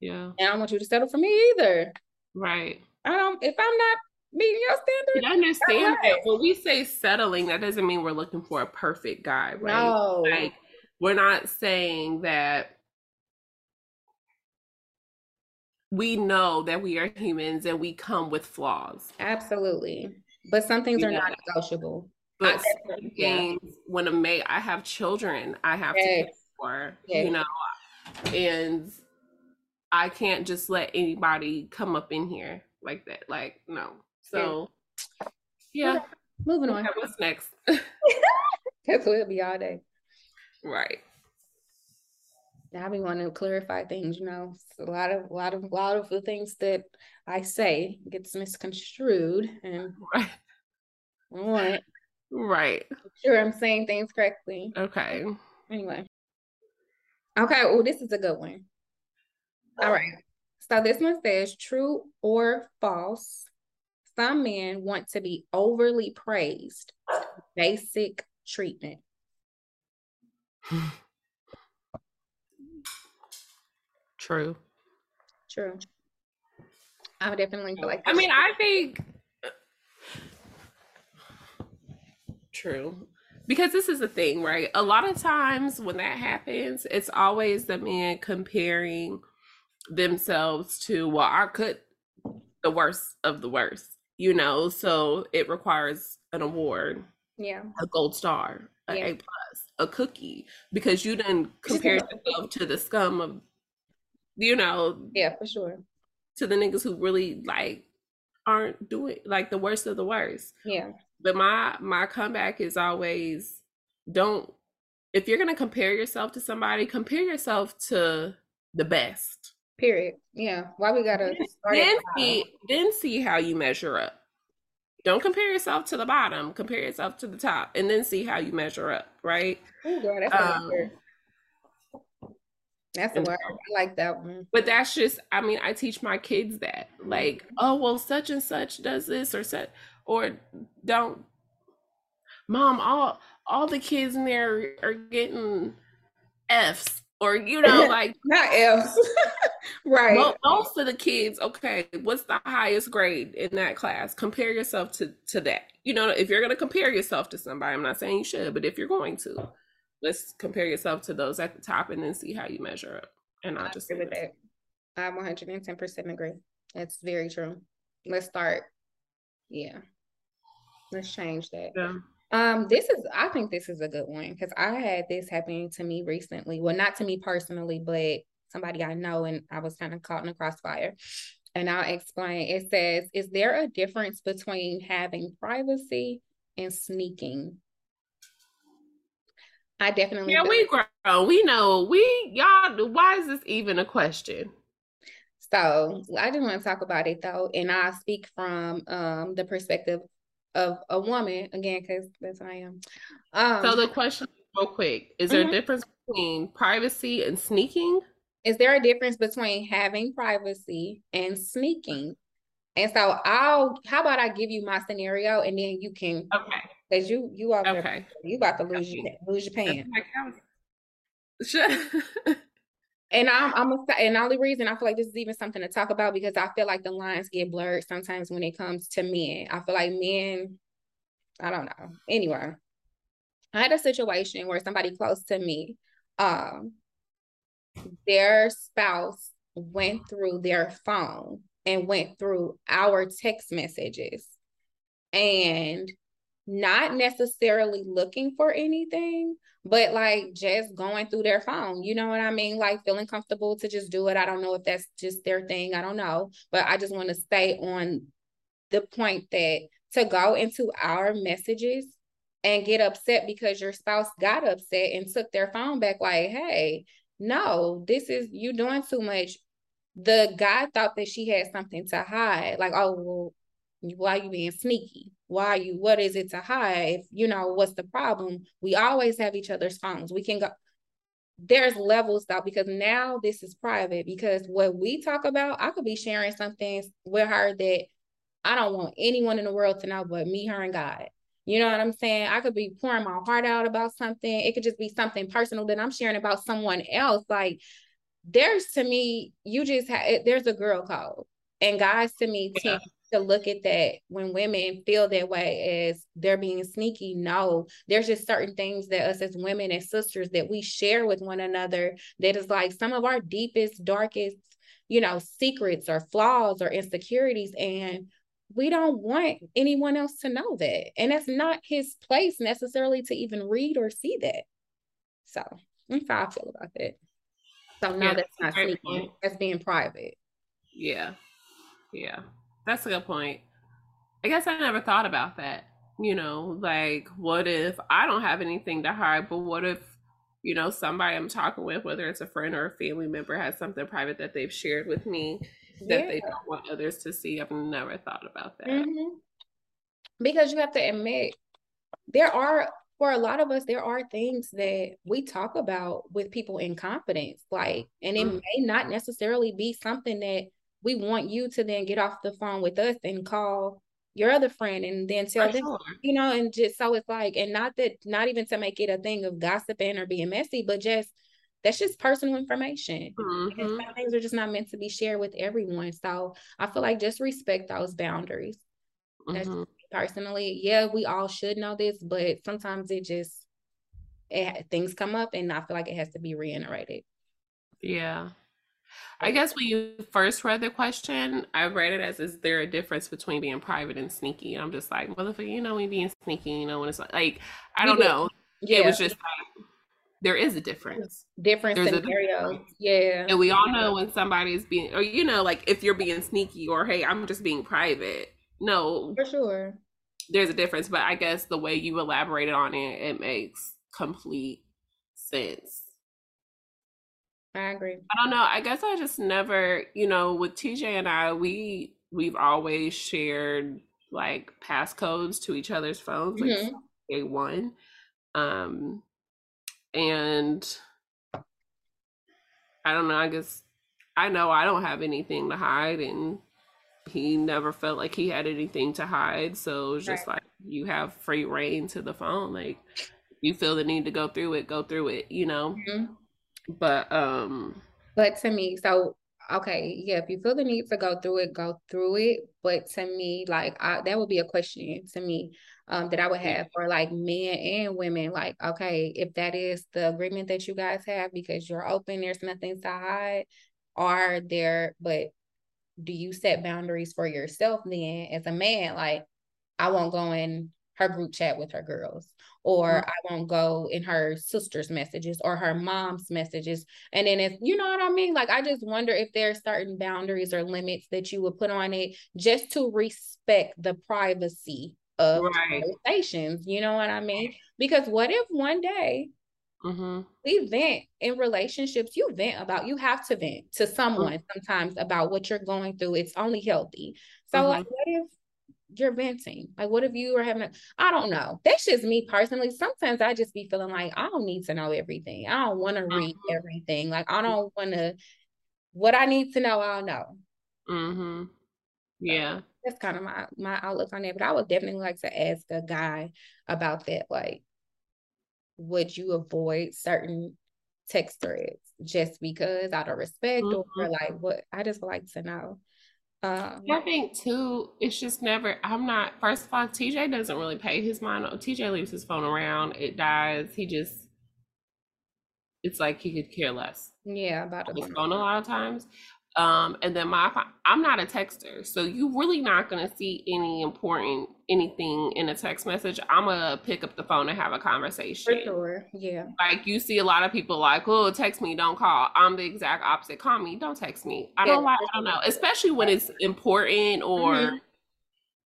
Yeah. And I don't want you to settle for me either. Right. I don't. If I'm not meeting your standards, I understand that. When we say settling, that doesn't mean we're looking for a perfect guy, right? No. Like we're not saying that we know that we are humans and we come with flaws. Absolutely. But some things yeah. are not negotiable. But things, yeah. when a mate, I have children I have yes. to care for, yes. you know, and I can't just let anybody come up in here like that. Like, no. So, yeah. yeah. Moving on. what's next? That's what it'll be all day. Right. I be wanting to clarify things, you know. a lot of a lot of a lot of the things that I say gets misconstrued and [laughs] right. what right. Sure I'm saying things correctly. Okay. Anyway. Okay, well this is a good one. All right. So this one says true or false. Some men want to be overly praised. Basic treatment. [laughs] True. True. I would definitely feel like. I mean, I think true because this is the thing, right? A lot of times when that happens, it's always the man comparing themselves to well, I could the worst of the worst, you know. So it requires an award, yeah, a gold star, a yeah. A plus, a cookie, because you didn't compare yourself to the scum of you know. Yeah, for sure. To the niggas who really like aren't doing like the worst of the worst. Yeah. But my my comeback is always don't if you're gonna compare yourself to somebody, compare yourself to the best. Period. Yeah. Why we gotta then see then see how you measure up. Don't compare yourself to the bottom. Compare yourself to the top, and then see how you measure up. Right? Oh, girl, that's um, that's the word. I like that one. But that's just, I mean, I teach my kids that. Like, mm-hmm. oh, well, such and such does this or such, or don't. Mom, all all the kids in there are getting F's or you [laughs] know, like not F's. [laughs] right. Most of the kids, okay, what's the highest grade in that class? Compare yourself to to that. You know, if you're gonna compare yourself to somebody, I'm not saying you should, but if you're going to, let's compare yourself to those at the top and then see how you measure up. And I'll just agree with that. I 110% agree. That's very true. Let's start. Yeah. Let's change that. Yeah. Um, this is I think this is a good one because I had this happening to me recently. Well, not to me personally, but somebody I know, and I was kind of caught in a crossfire. And I'll explain. It says, Is there a difference between having privacy and sneaking? I definitely. Yeah, we grow. We know. We y'all. Why is this even a question? So I just want to talk about it though, and I speak from um the perspective of a woman again because that's what I am. Um, so the question, real quick, is there mm-hmm. a difference between privacy and sneaking? Is there a difference between having privacy and sneaking? And so I'll. How about I give you my scenario and then you can. Okay. Cause you you are okay. You about to lose your lose your pants. [laughs] and I'm I'm a, and the only reason I feel like this is even something to talk about because I feel like the lines get blurred sometimes when it comes to men. I feel like men, I don't know. Anyway, I had a situation where somebody close to me, um, their spouse went through their phone and went through our text messages and not necessarily looking for anything, but like just going through their phone. You know what I mean? Like feeling comfortable to just do it. I don't know if that's just their thing. I don't know. But I just want to stay on the point that to go into our messages and get upset because your spouse got upset and took their phone back, like, hey, no, this is you doing too much. The guy thought that she had something to hide. Like, oh, well, why are you being sneaky? Why are you, what is it to hide? If, you know, what's the problem? We always have each other's phones. We can go, there's levels though, because now this is private. Because what we talk about, I could be sharing something with her that I don't want anyone in the world to know but me, her, and God. You know what I'm saying? I could be pouring my heart out about something. It could just be something personal that I'm sharing about someone else. Like, there's to me, you just have, there's a girl code. And guys to me yeah. tend to look at that when women feel that way as they're being sneaky. No, there's just certain things that us as women and sisters that we share with one another that is like some of our deepest, darkest, you know, secrets or flaws or insecurities. And we don't want anyone else to know that. And that's not his place necessarily to even read or see that. So that's how I feel about that. So now yeah, that's not sneaking, that's being private. Yeah. Yeah. That's a good point. I guess I never thought about that. You know, like what if I don't have anything to hide, but what if, you know, somebody I'm talking with, whether it's a friend or a family member, has something private that they've shared with me that yeah. they don't want others to see. I've never thought about that. Mm-hmm. Because you have to admit, there are for a lot of us, there are things that we talk about with people in confidence, like, and it mm-hmm. may not necessarily be something that we want you to then get off the phone with us and call your other friend and then tell for them, sure. you know, and just so it's like, and not that, not even to make it a thing of gossiping or being messy, but just that's just personal information. Mm-hmm. And some things are just not meant to be shared with everyone. So I feel like just respect those boundaries. Mm-hmm. personally, yeah, we all should know this, but sometimes it just it, things come up, and I feel like it has to be reiterated. Yeah. I guess when you first read the question, I read it as is there a difference between being private and sneaky? And I'm just like, motherfucker, you know, me being sneaky, you know, when it's like, like I don't know. Yeah. It was just like there is a difference. Different There's scenarios. Yeah. And we all know when somebody is being, or you know, like if you're being sneaky or hey, I'm just being private. No. For sure. There's a difference, but I guess the way you elaborated on it, it makes complete sense. I agree. I don't know. I guess I just never, you know, with TJ and I, we we've always shared like passcodes to each other's phones, like mm-hmm. day one. Um, and I don't know, I guess I know I don't have anything to hide and he never felt like he had anything to hide. So it's just right. like you have free rein to the phone. Like you feel the need to go through it, go through it, you know. Mm-hmm. But um but to me, so okay, yeah, if you feel the need to go through it, go through it. But to me, like I, that would be a question to me um, that I would have for like men and women. Like, okay, if that is the agreement that you guys have because you're open, there's nothing to hide, are there, but do you set boundaries for yourself then as a man? Like, I won't go in her group chat with her girls, or mm-hmm. I won't go in her sister's messages or her mom's messages. And then if you know what I mean, like I just wonder if there are certain boundaries or limits that you would put on it just to respect the privacy of right. conversations. You know what I mean? Because what if one day mm-hmm. we vent in relationships? You vent about, you have to vent to someone mm-hmm. sometimes about what you're going through. It's only healthy. So, mm-hmm. like, what if you're venting? Like, what if you are having, a, I don't know. That's just me personally. Sometimes I just be feeling like I don't need to know everything. I don't want to read mm-hmm. everything. Like, I don't want to, what I need to know, I'll know. Mm-hmm. Yeah that's kind of my my outlook on it. But I would definitely like to ask a guy about that. Like, would you avoid certain text threads just because out of respect mm-hmm. or like what? I just like to know. Um, I think too, it's just never. I'm not. First of all, TJ doesn't really pay his mind. TJ leaves his phone around. It dies. He just it's like he could care less. Yeah, about his phone a lot of times. Um, and then my I'm not a texter, so you really not gonna see any important anything in a text message. I'm gonna pick up the phone and have a conversation. For sure, yeah. Like you see a lot of people like, oh, text me, don't call. I'm the exact opposite. Call me, don't text me. I don't like. I don't know, especially when it's important or. Mm-hmm.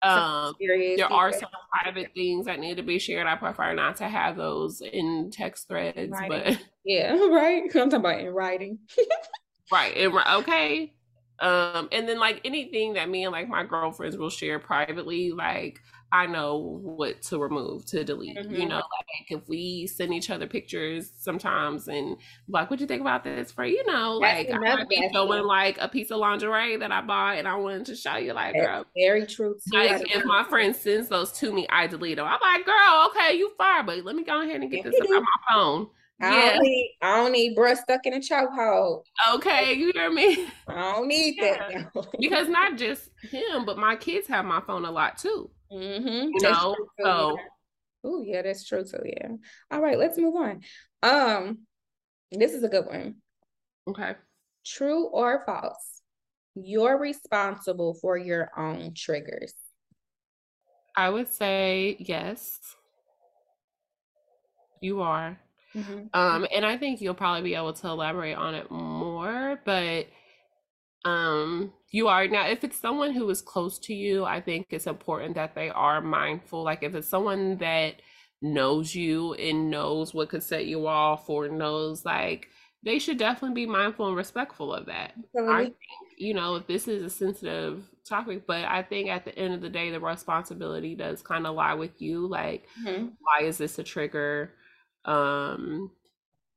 Um, there are some private things that need to be shared. I prefer not to have those in text threads, but yeah, [laughs] right. I'm talking about in writing. [laughs] Right. And okay. Um, and then like anything that me and like my girlfriends will share privately, like I know what to remove, to delete. Mm-hmm. You know, like if we send each other pictures sometimes and like, what would you think about this for? You know, like I might be showing like a piece of lingerie that I bought and I wanted to show you, like, girl. very true. Too. Like if my friend sends those to me, I delete them. I'm like, girl, okay, you fire, but let me go ahead and get this on my phone. I yeah. don't need I don't need breast stuck in a chokehold. Okay, you hear me? I don't need yeah. that. [laughs] because not just him, but my kids have my phone a lot too. Mm-hmm. You know, so oh yeah, that's true too. Yeah. All right, let's move on. Um, this is a good one. Okay. True or false? You're responsible for your own triggers. I would say yes. You are. Mm-hmm. Um, and I think you'll probably be able to elaborate on it more, but um you are now if it's someone who is close to you i think it's important that they are mindful like if it's someone that knows you and knows what could set you off or knows like they should definitely be mindful and respectful of that mm-hmm. i think you know if this is a sensitive topic but i think at the end of the day the responsibility does kind of lie with you like mm-hmm. why is this a trigger um,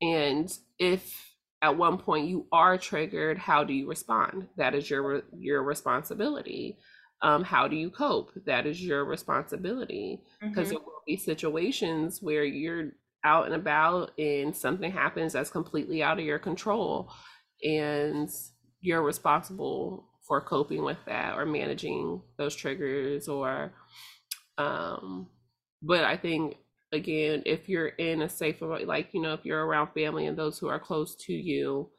and if at one point you are triggered, how do you respond? That is your your responsibility. Um, how do you cope? That is your responsibility because mm-hmm. there will be situations where you're out and about and something happens that's completely out of your control and you're responsible for coping with that or managing those triggers or um but i think again, if you're in a safe, like, you know, if you're around family and those who are close to you,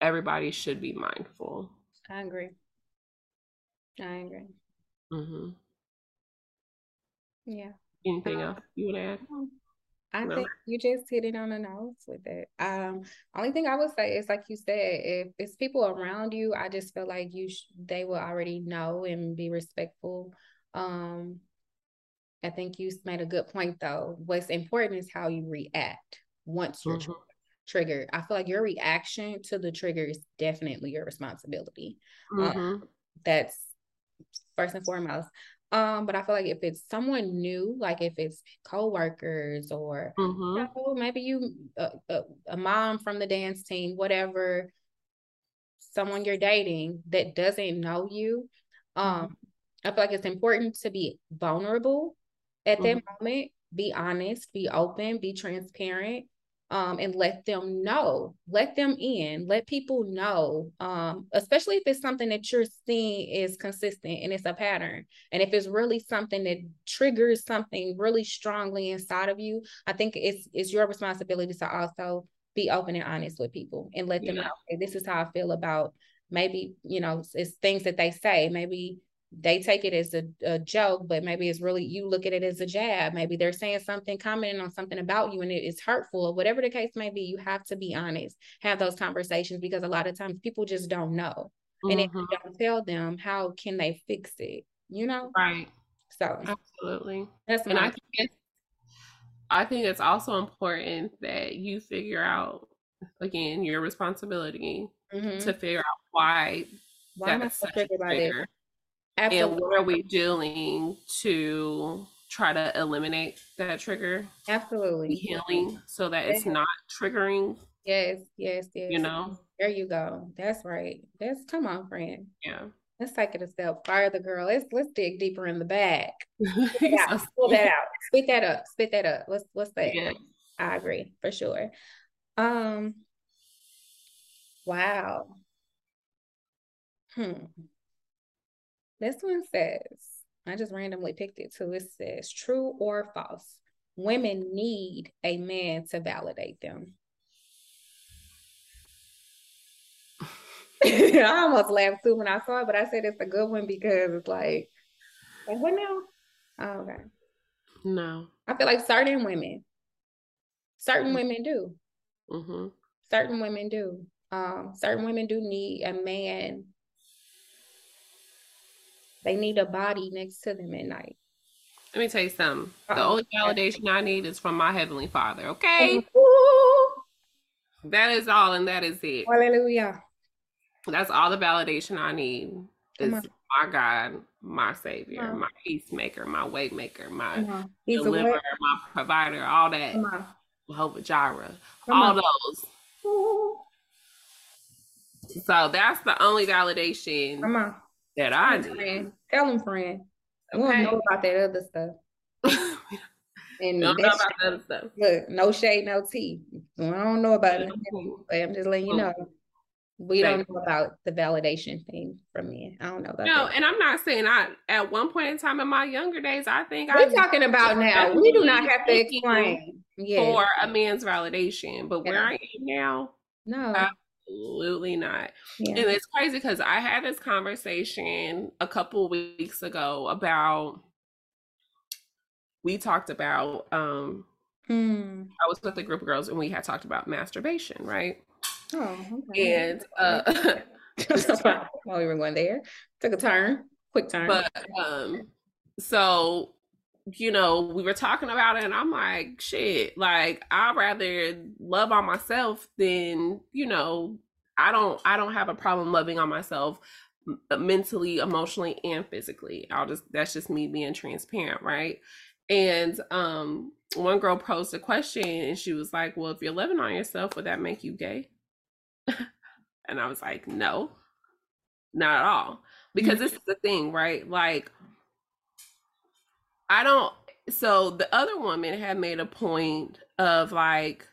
everybody should be mindful. I agree. I agree. Mm-hmm. Yeah. Anything else you would add? I no. think you just hit it on the nose with it. Um, only thing I would say is, like you said, if it's people around you, I just feel like you sh- they will already know and be respectful. Um, I think you made a good point though. What's important is how you react once you're mm-hmm. triggered. I feel like your reaction to the trigger is definitely your responsibility. Um, mm-hmm. Um, that's first and foremost. Um, but I feel like if it's someone new, like if it's coworkers or mm-hmm. you know, maybe you uh, uh, a mom from the dance team, whatever, someone you're dating that doesn't know you, mm-hmm. um, I feel like it's important to be vulnerable at that mm-hmm. moment be honest be open be transparent um, and let them know let them in let people know um, especially if it's something that you're seeing is consistent and it's a pattern and if it's really something that triggers something really strongly inside of you i think it's it's your responsibility to also be open and honest with people and let them yeah. know hey, this is how i feel about maybe you know it's things that they say maybe they take it as a, a, joke, but maybe it's really you look at it as a jab. Maybe they're saying something, commenting on something about you, and it is hurtful, or whatever the case may be. You have to be honest, have those conversations because a lot of times people just don't know, mm-hmm. and if you mm-hmm. don't tell them, how can they fix it? You know, right? So absolutely, that's and I think it's, I think it's also important that you figure out again your responsibility mm-hmm. to figure out why. Why am I so triggered by? After and what are we doing to try to eliminate that trigger? Absolutely. Healing so that it's not triggering. Yes, yes, yes. You know? There you go. That's right. That's come on, friend. Yeah. Let's take it a step farther, girl. Let's let's dig deeper in the bag. [laughs] yeah, pull that out. Spit that up. Spit that up. What's what's that? Yeah. I agree for sure. Um. Wow. Hmm. This one says, I just randomly picked it too. It says, true or false, women need a man to validate them. [laughs] I almost laughed too when I saw it, but I said it's a good one because it's like, like what now? Oh, okay. No. I feel like certain women, certain mm-hmm. women do. Mm-hmm. Certain women do. Um, certain women do need a man they need a body next to them at night. Let me tell you something. The only validation I need is from my heavenly Father. Okay, that is all, and that is it. hallelujah. That's all the validation I need is my God, my Savior, on. my peacemaker, my waymaker, my Come on. He's a deliverer, my provider, all that. Jehovah Jireh, Come all on. those. Ooh, So that's the only validation Come on. That I Tell him, need. friend. Tell him, friend. We don't know about that other stuff. [laughs] And Don't know about the other stuff. look, no shade, no tea. I don't know about it. I'm just letting you know. We Thank don't know about the validation thing from men. I don't know about No, that. and I'm not saying I. At one point in time in my younger days, I think We're I talking about now. We do not have to explain. Yeah. for a man's validation, but where Yeah. I am now, No. Absolutely not. Yeah. And it's crazy because I had this conversation a couple weeks ago about. We talked about. um Hmm. I was with a group of girls and we had talked about masturbation, right? Oh, okay. And uh While we were going there, took a turn, quick turn. but um so you know we were talking about it and i'm like shit like i'd rather love on myself than you know i don't i don't have a problem loving on myself uh, mentally emotionally and physically. I'll just that's just me being transparent right? And um one girl posed a question and she was like well if you're loving on yourself would that make you gay? [laughs] And i was like no. Not at all. Because this is the thing right? Like I don't. So the other woman had made a point of like,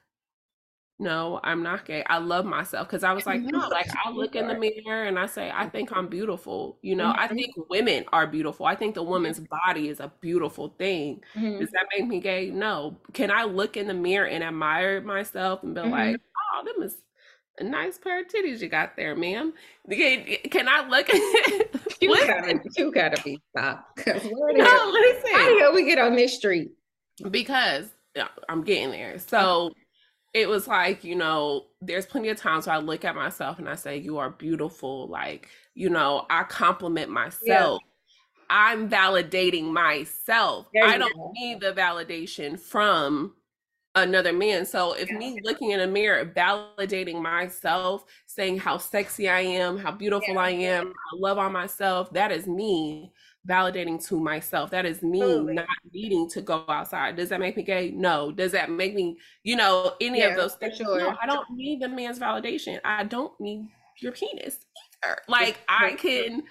no, I'm not gay. I love myself because I was like, no, like I look in the [laughs] mirror and I say, I think I'm beautiful. You know, I Mhm. think women are beautiful. I think the woman's body is a beautiful thing. Mhm. Does that make me gay? No. Can I look in the mirror and admire myself and be Mhm. like, oh, them is a nice pair of titties you got there, ma'am? Can, can I look? [laughs] You Listen. gotta, you gotta be stopped. 'Cause [laughs] where the no, listen. How hell we get on this street? because I'm getting there. So it was like, you know, there's plenty of times where I look at myself and I say, You are beautiful. Like, you know, I compliment myself. I'm validating myself. I don't go. need the validation from another man. So if me looking in a mirror, validating myself, saying how sexy I am, how beautiful Yeah. I am, I love on myself, that is me validating to myself. That is me Absolutely. not needing to go outside. Does that make me gay? No. Does that make me, you know, any Yeah, of those things? sure. No, I don't need the man's validation. I don't need your penis either. Like I can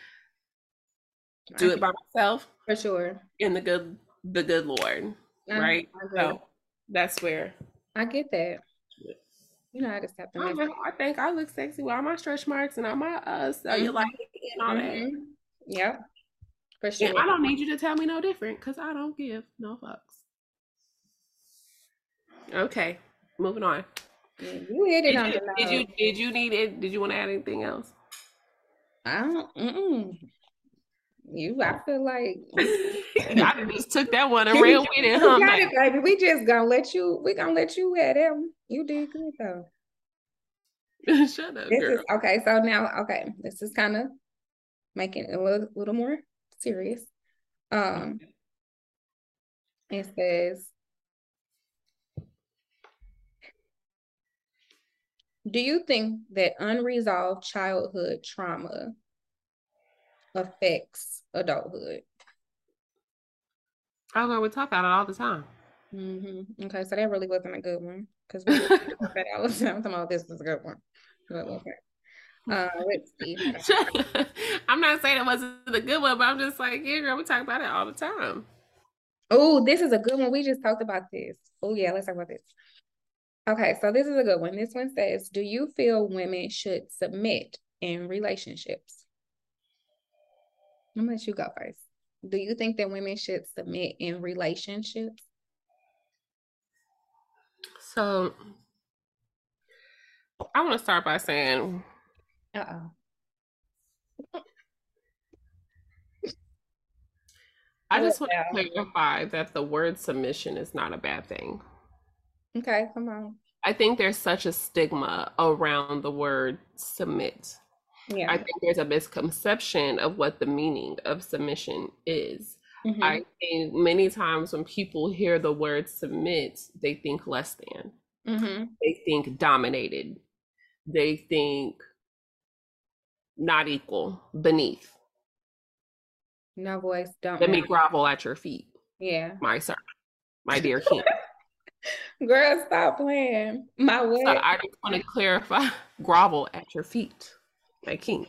do it by myself for sure. in the good the good Lord. Uh-huh. I- Right? So that's where I get that. You know, I just have to. I, know, I think I look sexy with all my stretch marks and all my uh cellulite and all that. Mhm. Yep, for sure. And I don't need you to tell me no different because I don't give no fucks. Okay, moving on. Yeah, you hit it Did on you, the did you did you need it? Did you want to add anything else? I don't. Mm-mm. You, I feel like [laughs] I just took that one and ran with it, huh, got it, baby. We just gonna let you. We gonna let you have that. You did good though. [laughs] Shut up, This girl. is okay. So now, okay, this is kind of making it a little, little more serious. Um, it says, "Do you think that unresolved childhood trauma affects adulthood?" Oh, girl, we talk about it all the time. hmm Okay, so that really wasn't a good one because we [laughs] that all the time. I'm talking about this was a good one. But okay. Uh, let's see. [laughs] I'm not saying it wasn't a good one, but I'm just like, yeah, girl, we talk about it all the time. Oh, this is a good one. We just talked about this. Oh, yeah, let's talk about this. Okay, so this is a good one. This one says, Do you feel women should submit in relationships? I'm gonna let you go first. Do you think that women should submit in relationships? So I want to start by saying, uh oh. I just want to clarify that the word submission is not a bad thing. Okay, come on. I think there's such a stigma around the word submit. Yeah. I think there's a misconception of what the meaning of submission is. Mm-hmm. I think many times when people hear the word submit, they think less than. Mm-hmm. They think dominated. They think not equal, beneath. No voice, don't. Let me grovel at your feet. Yeah. My sir, my dear [laughs] king. Girl, stop playing. My way. So I just want to clarify [laughs] grovel at your feet, my king.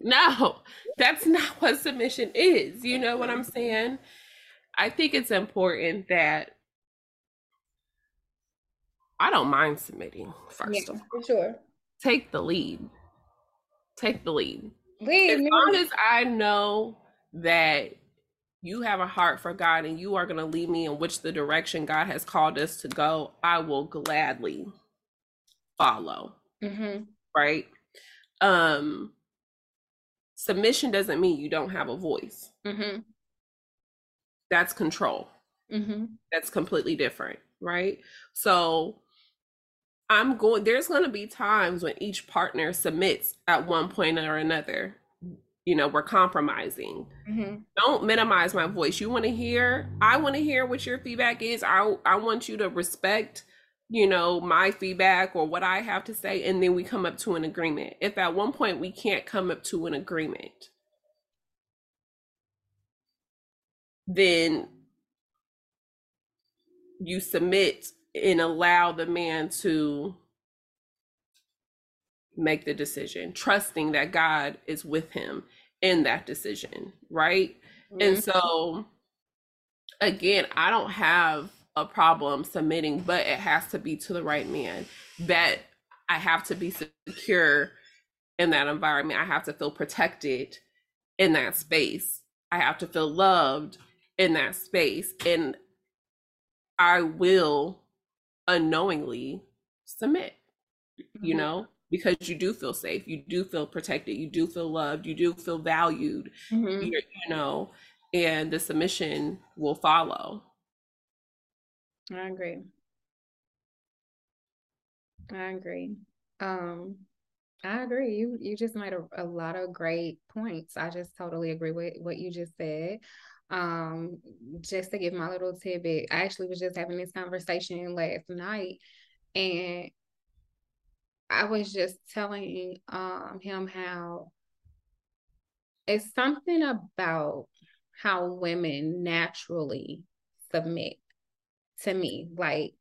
No, that's not [laughs] what submission is. You know what I'm saying? I think it's important that I don't mind submitting first yeah, for sure. Take the lead. Take the lead. Lead as long as I know that you have a heart for God and you are going to lead me in which the direction God has called us to go, I will gladly follow. Mm-hmm. Right? Um, submission doesn't mean you don't have a voice. Mm-hmm. That's control. Mm-hmm. That's completely different. Right? So, I'm going, there's going to be times when each partner submits at one point or another you know we're compromising mm-hmm. don't minimize my voice you want to hear i want to hear what your feedback is i i want you to respect you know my feedback or what i have to say and then we come up to an agreement if at one point we can't come up to an agreement then you submit and allow the man to make the decision, trusting that God is with him in that decision, right? Mm-hmm. And so, again, I don't have a problem submitting, but it has to be to the right man. That I have to be secure in that environment. I have to feel protected in that space. I have to feel loved in that space. And I will unknowingly submit, mm-hmm. you know? because you do feel safe you do feel protected you do feel loved you do feel valued mm-hmm. you know and the submission will follow i agree. I agree. Um i agree. You you just made a, a lot of great points. I just totally agree with what you just said. Um just to give my little tidbit i actually was just having this conversation last night and I was just telling um, him how it's something about how women naturally submit to me. Like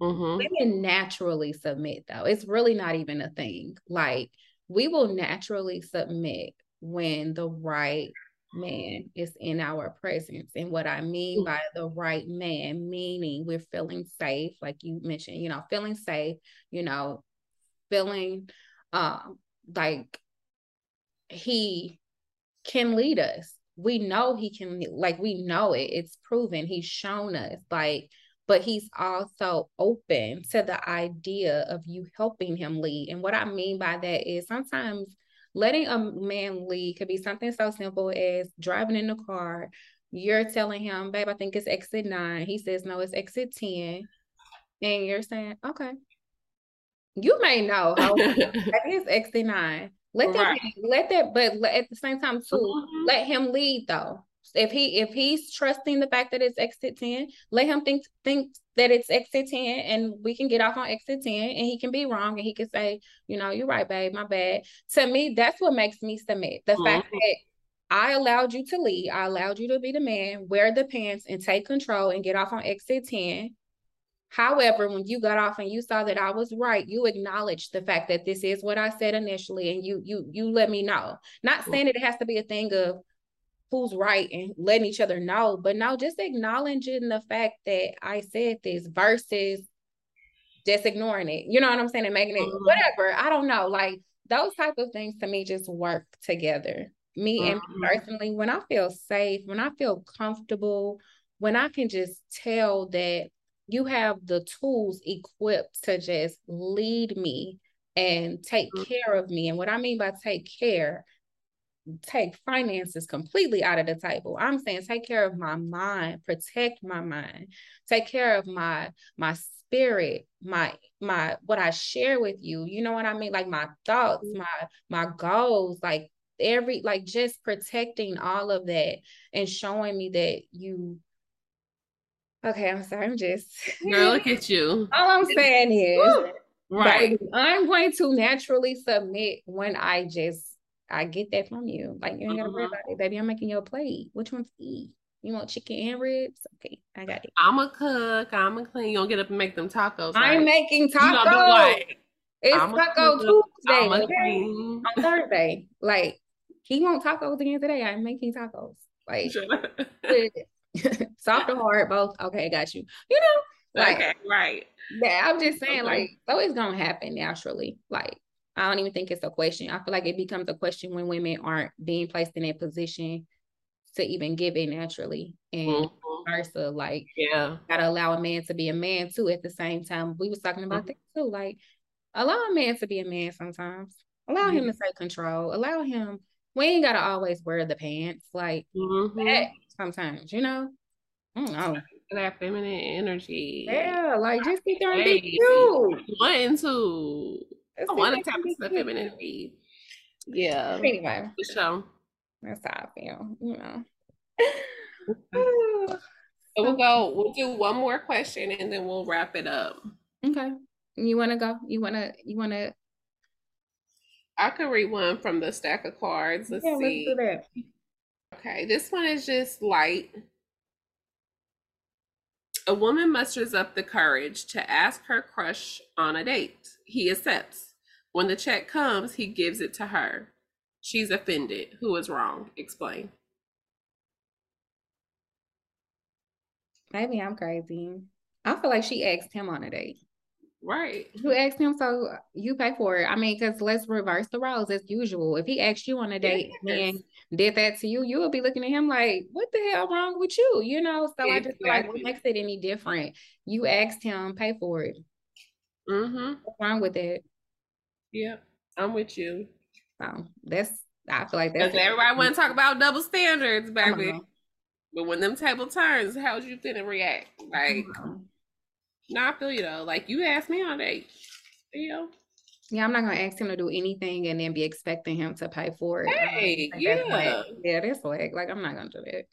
mm-hmm. women naturally submit, though. It's really not even a thing. Like we will naturally submit when the right man is in our presence. And what I mean mm. by the right man, meaning we're feeling safe, like you mentioned, you know, feeling safe, you know, feeling um, like he can lead us. We know he can, like, we know it. It's proven. He's shown us, like, but he's also open to the idea of you helping him lead. And what I mean by that is sometimes letting a man lead could be something so simple as driving in the car. You're telling him, babe, I think it's exit nine. He says, no, it's exit 10. And you're saying, okay, you may know how [laughs] that is XC9. Let right. that let that, but at the same time too, mm-hmm. let him lead though. If he if he's trusting the fact that it's exit 10, let him think think that it's exit 10 and we can get off on exit 10 and he can be wrong and he can say, you know, you're right, babe, my bad. To me, that's what makes me submit. The mm-hmm. fact that I allowed you to lead, I allowed you to be the man, wear the pants and take control and get off on exit 10 However, when you got off and you saw that I was right, you acknowledged the fact that this is what I said initially, and you you you let me know. Not saying that it has to be a thing of who's right and letting each other know, but no, just acknowledging the fact that I said this versus just ignoring it. You know what I'm saying? And making it mm-hmm. whatever. I don't know. Like those type of things to me just work together. Me mm-hmm. and personally, when I feel safe, when I feel comfortable, when I can just tell that you have the tools equipped to just lead me and take mm-hmm. care of me. And what I mean by take care, take finances completely out of the table. I'm saying take care of my mind, protect my mind, take care of my my spirit, my my what I share with you. You know what I mean? Like my thoughts, mm-hmm. my my goals, like every like just protecting all of that and showing me that you okay i'm sorry i'm just [laughs] girl look at you all i'm saying is right i'm going to naturally submit when i just I get that from you. Like you ain't gotta worry uh-huh. about it, baby. I'm making your plate. Which one's eat? You want chicken and ribs? Okay, I got it. I'm a cook. I'm a clean. You don't get up and make them tacos. Right? I'm making tacos. You like, it's I'm Taco Tuesday okay? on Thursday. Like he want tacos again today. I'm making tacos. Like [laughs] [laughs] soft or hard, both. Okay, got you. You know, like, okay, right. Yeah, I'm just saying, okay. like, so it's gonna happen naturally. Like, I don't even think it's a question. I feel like it becomes a question when women aren't being placed in a position to even give it naturally and mm-hmm. versa. Like, yeah, gotta allow a man to be a man too. At the same time, we was talking about mm-hmm. that too. Like, allow a man to be a man sometimes. Allow mm-hmm. him to take control. Allow him. We ain't gotta always wear the pants. Like mm-hmm. that sometimes, you know. Mm, I. That feminine energy. Yeah, like just be there and be cute. Wanting to I want to tap into the femininity. Yeah. Anyway. Sure. That's how I feel, you know. so we'll go, we'll do one more question and then we'll wrap it up. Okay. You wanna go? You wanna you wanna I could read one from the stack of cards. Let's yeah, see. Let's do that. Okay, this one is just light. A woman musters up the courage to ask her crush on a date. He accepts. When the check comes, he gives it to her. She's offended. Who is wrong? Explain. Maybe I'm crazy. I feel like she asked him on a date. Right. You asked him, so you pay for it. I mean, because let's reverse the roles as usual. If he asked you on a date yes. and did that to you, you would be looking at him like, what the hell wrong with you? You know, so exactly. I just feel like what makes it any different? You asked him, pay for it. Mm-hmm. What's wrong with it? Yeah, I'm with you. So that's I feel like that's everybody want to talk about double standards, baby. But when them table turns, how's you finna react? Like, no, I feel you though. Like you asked me on date. You know. Yeah, I'm not gonna ask him to do anything and then be expecting him to pay for it. Hey, yeah, that's yeah, that's like, like I'm not gonna do that.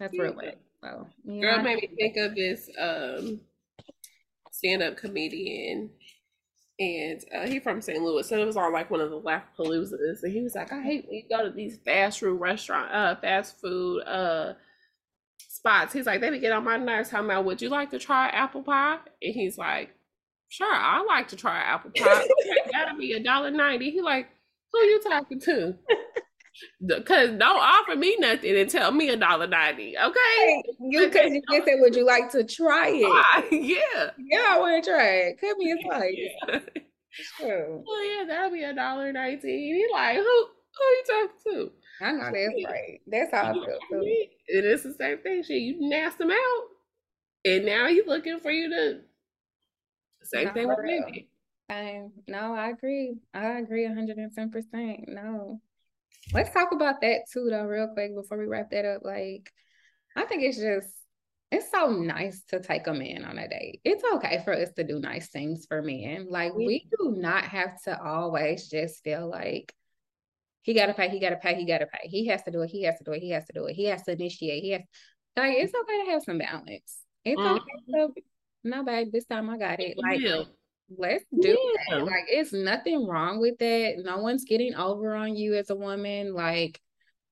That's yeah. real whack. So, yeah. Girl made me think of this um stand-up comedian and uh, he from St. Louis, so it was on like one of the Laugh-Paloozas, and he was like, "I hate when you go to these fast food restaurant, uh, fast food, uh, spots." He's like, "They get on my nerves." How about, would you like to try apple pie? And he's like, "Sure, I like to try apple pie. [laughs] okay, gotta be a dollar ninety. He like, "Who you talking to?" Cause don't offer me nothing and tell me a dollar ninety, okay? You because you just said, would you like to try it? Uh, yeah, yeah, I want to try it. Cut me a slice. Yeah. Sure. Well, yeah, that'll be a dollar nineteen. He like, who who you talking to? I know that's right. That's how I feel too. It is the same thing. Shit, you nassed him out, and now he's looking for you to. Same Not thing with me. no, I agree. I agree 110%. No. Let's talk about that too, though, real quick before we wrap that up. Like, I think it's just it's so nice to take a man on a date. It's okay for us to do nice things for men. Like, we do not have to always just feel like he gotta pay, he gotta pay, he gotta pay. He has to do it, he has to do it, he has to do it, he has to initiate, he has like it's okay to have some balance. It's mm-hmm. okay to no babe, this time I got it. Like yeah. Let's do yeah. Like, it's nothing wrong with that. No one's getting over on you as a woman. Like,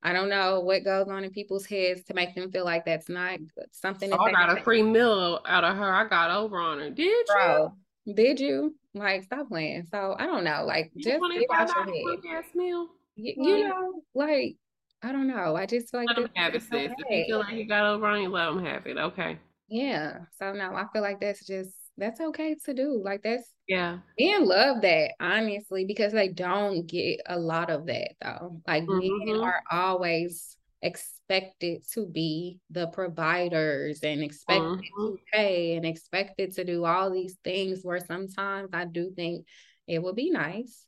I don't know what goes on in people's heads to make them feel like that's not something. Oh, I got a free meal out of her. I got over on her. Did Bro, you? Did you? Like, stop playing. So I don't know. Like, you just get out your head. Meal? You, you know, like I don't know. I just feel like let him have it, sis. If you feel like you got over on you, let them have it. Okay. Yeah. So no, I feel like that's just that's okay to do. Like that's yeah. Men love that, honestly, because they don't get a lot of that though. Like mm-hmm. men are always expected to be the providers and expected mm-hmm. to pay and expected to do all these things where sometimes I do think it would be nice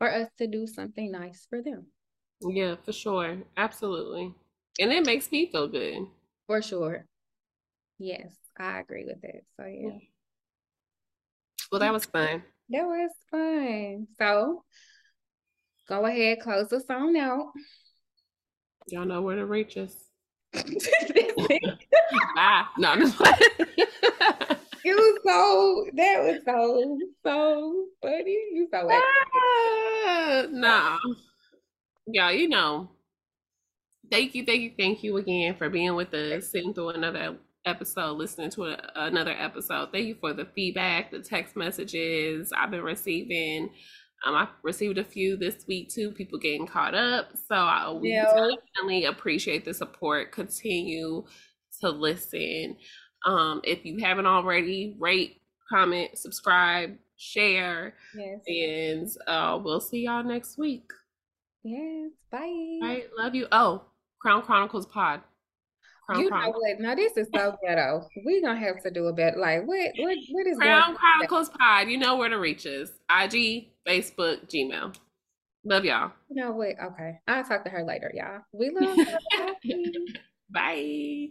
for us to do something nice for them. Yeah, for sure. Absolutely. And it makes me feel good. For sure. Yes, I agree with that. So yeah. Well, that was [laughs] fun. That was fun. So go ahead, close the song out. Y'all know where to reach us. [laughs] [laughs] Bye. No, I'm just it was so that was so so funny. You so uh, nah. Y'all, you know. Thank you, thank you, thank you again for being with us, sitting through another episode, listening to a, another episode. Thank you for the feedback, the text messages I've been receiving. Um, I received a few this week too. People getting caught up, so I yeah. definitely appreciate the support. Continue to listen. Um, if you haven't already, rate, comment, subscribe, share, yes. and uh, we'll see y'all next week. Yes, bye. All right, love you. Oh, Crown Chronicles Pod. Crown you Chronicles. know what? Now this is so ghetto. We gonna have to do a bit. Like what? What? What is Crown Chronicles Pod? You know where to reach us. IG, Facebook, Gmail. Love y'all. You know what? Okay, I'll talk to her later, y'all. We [laughs] love. You. Bye.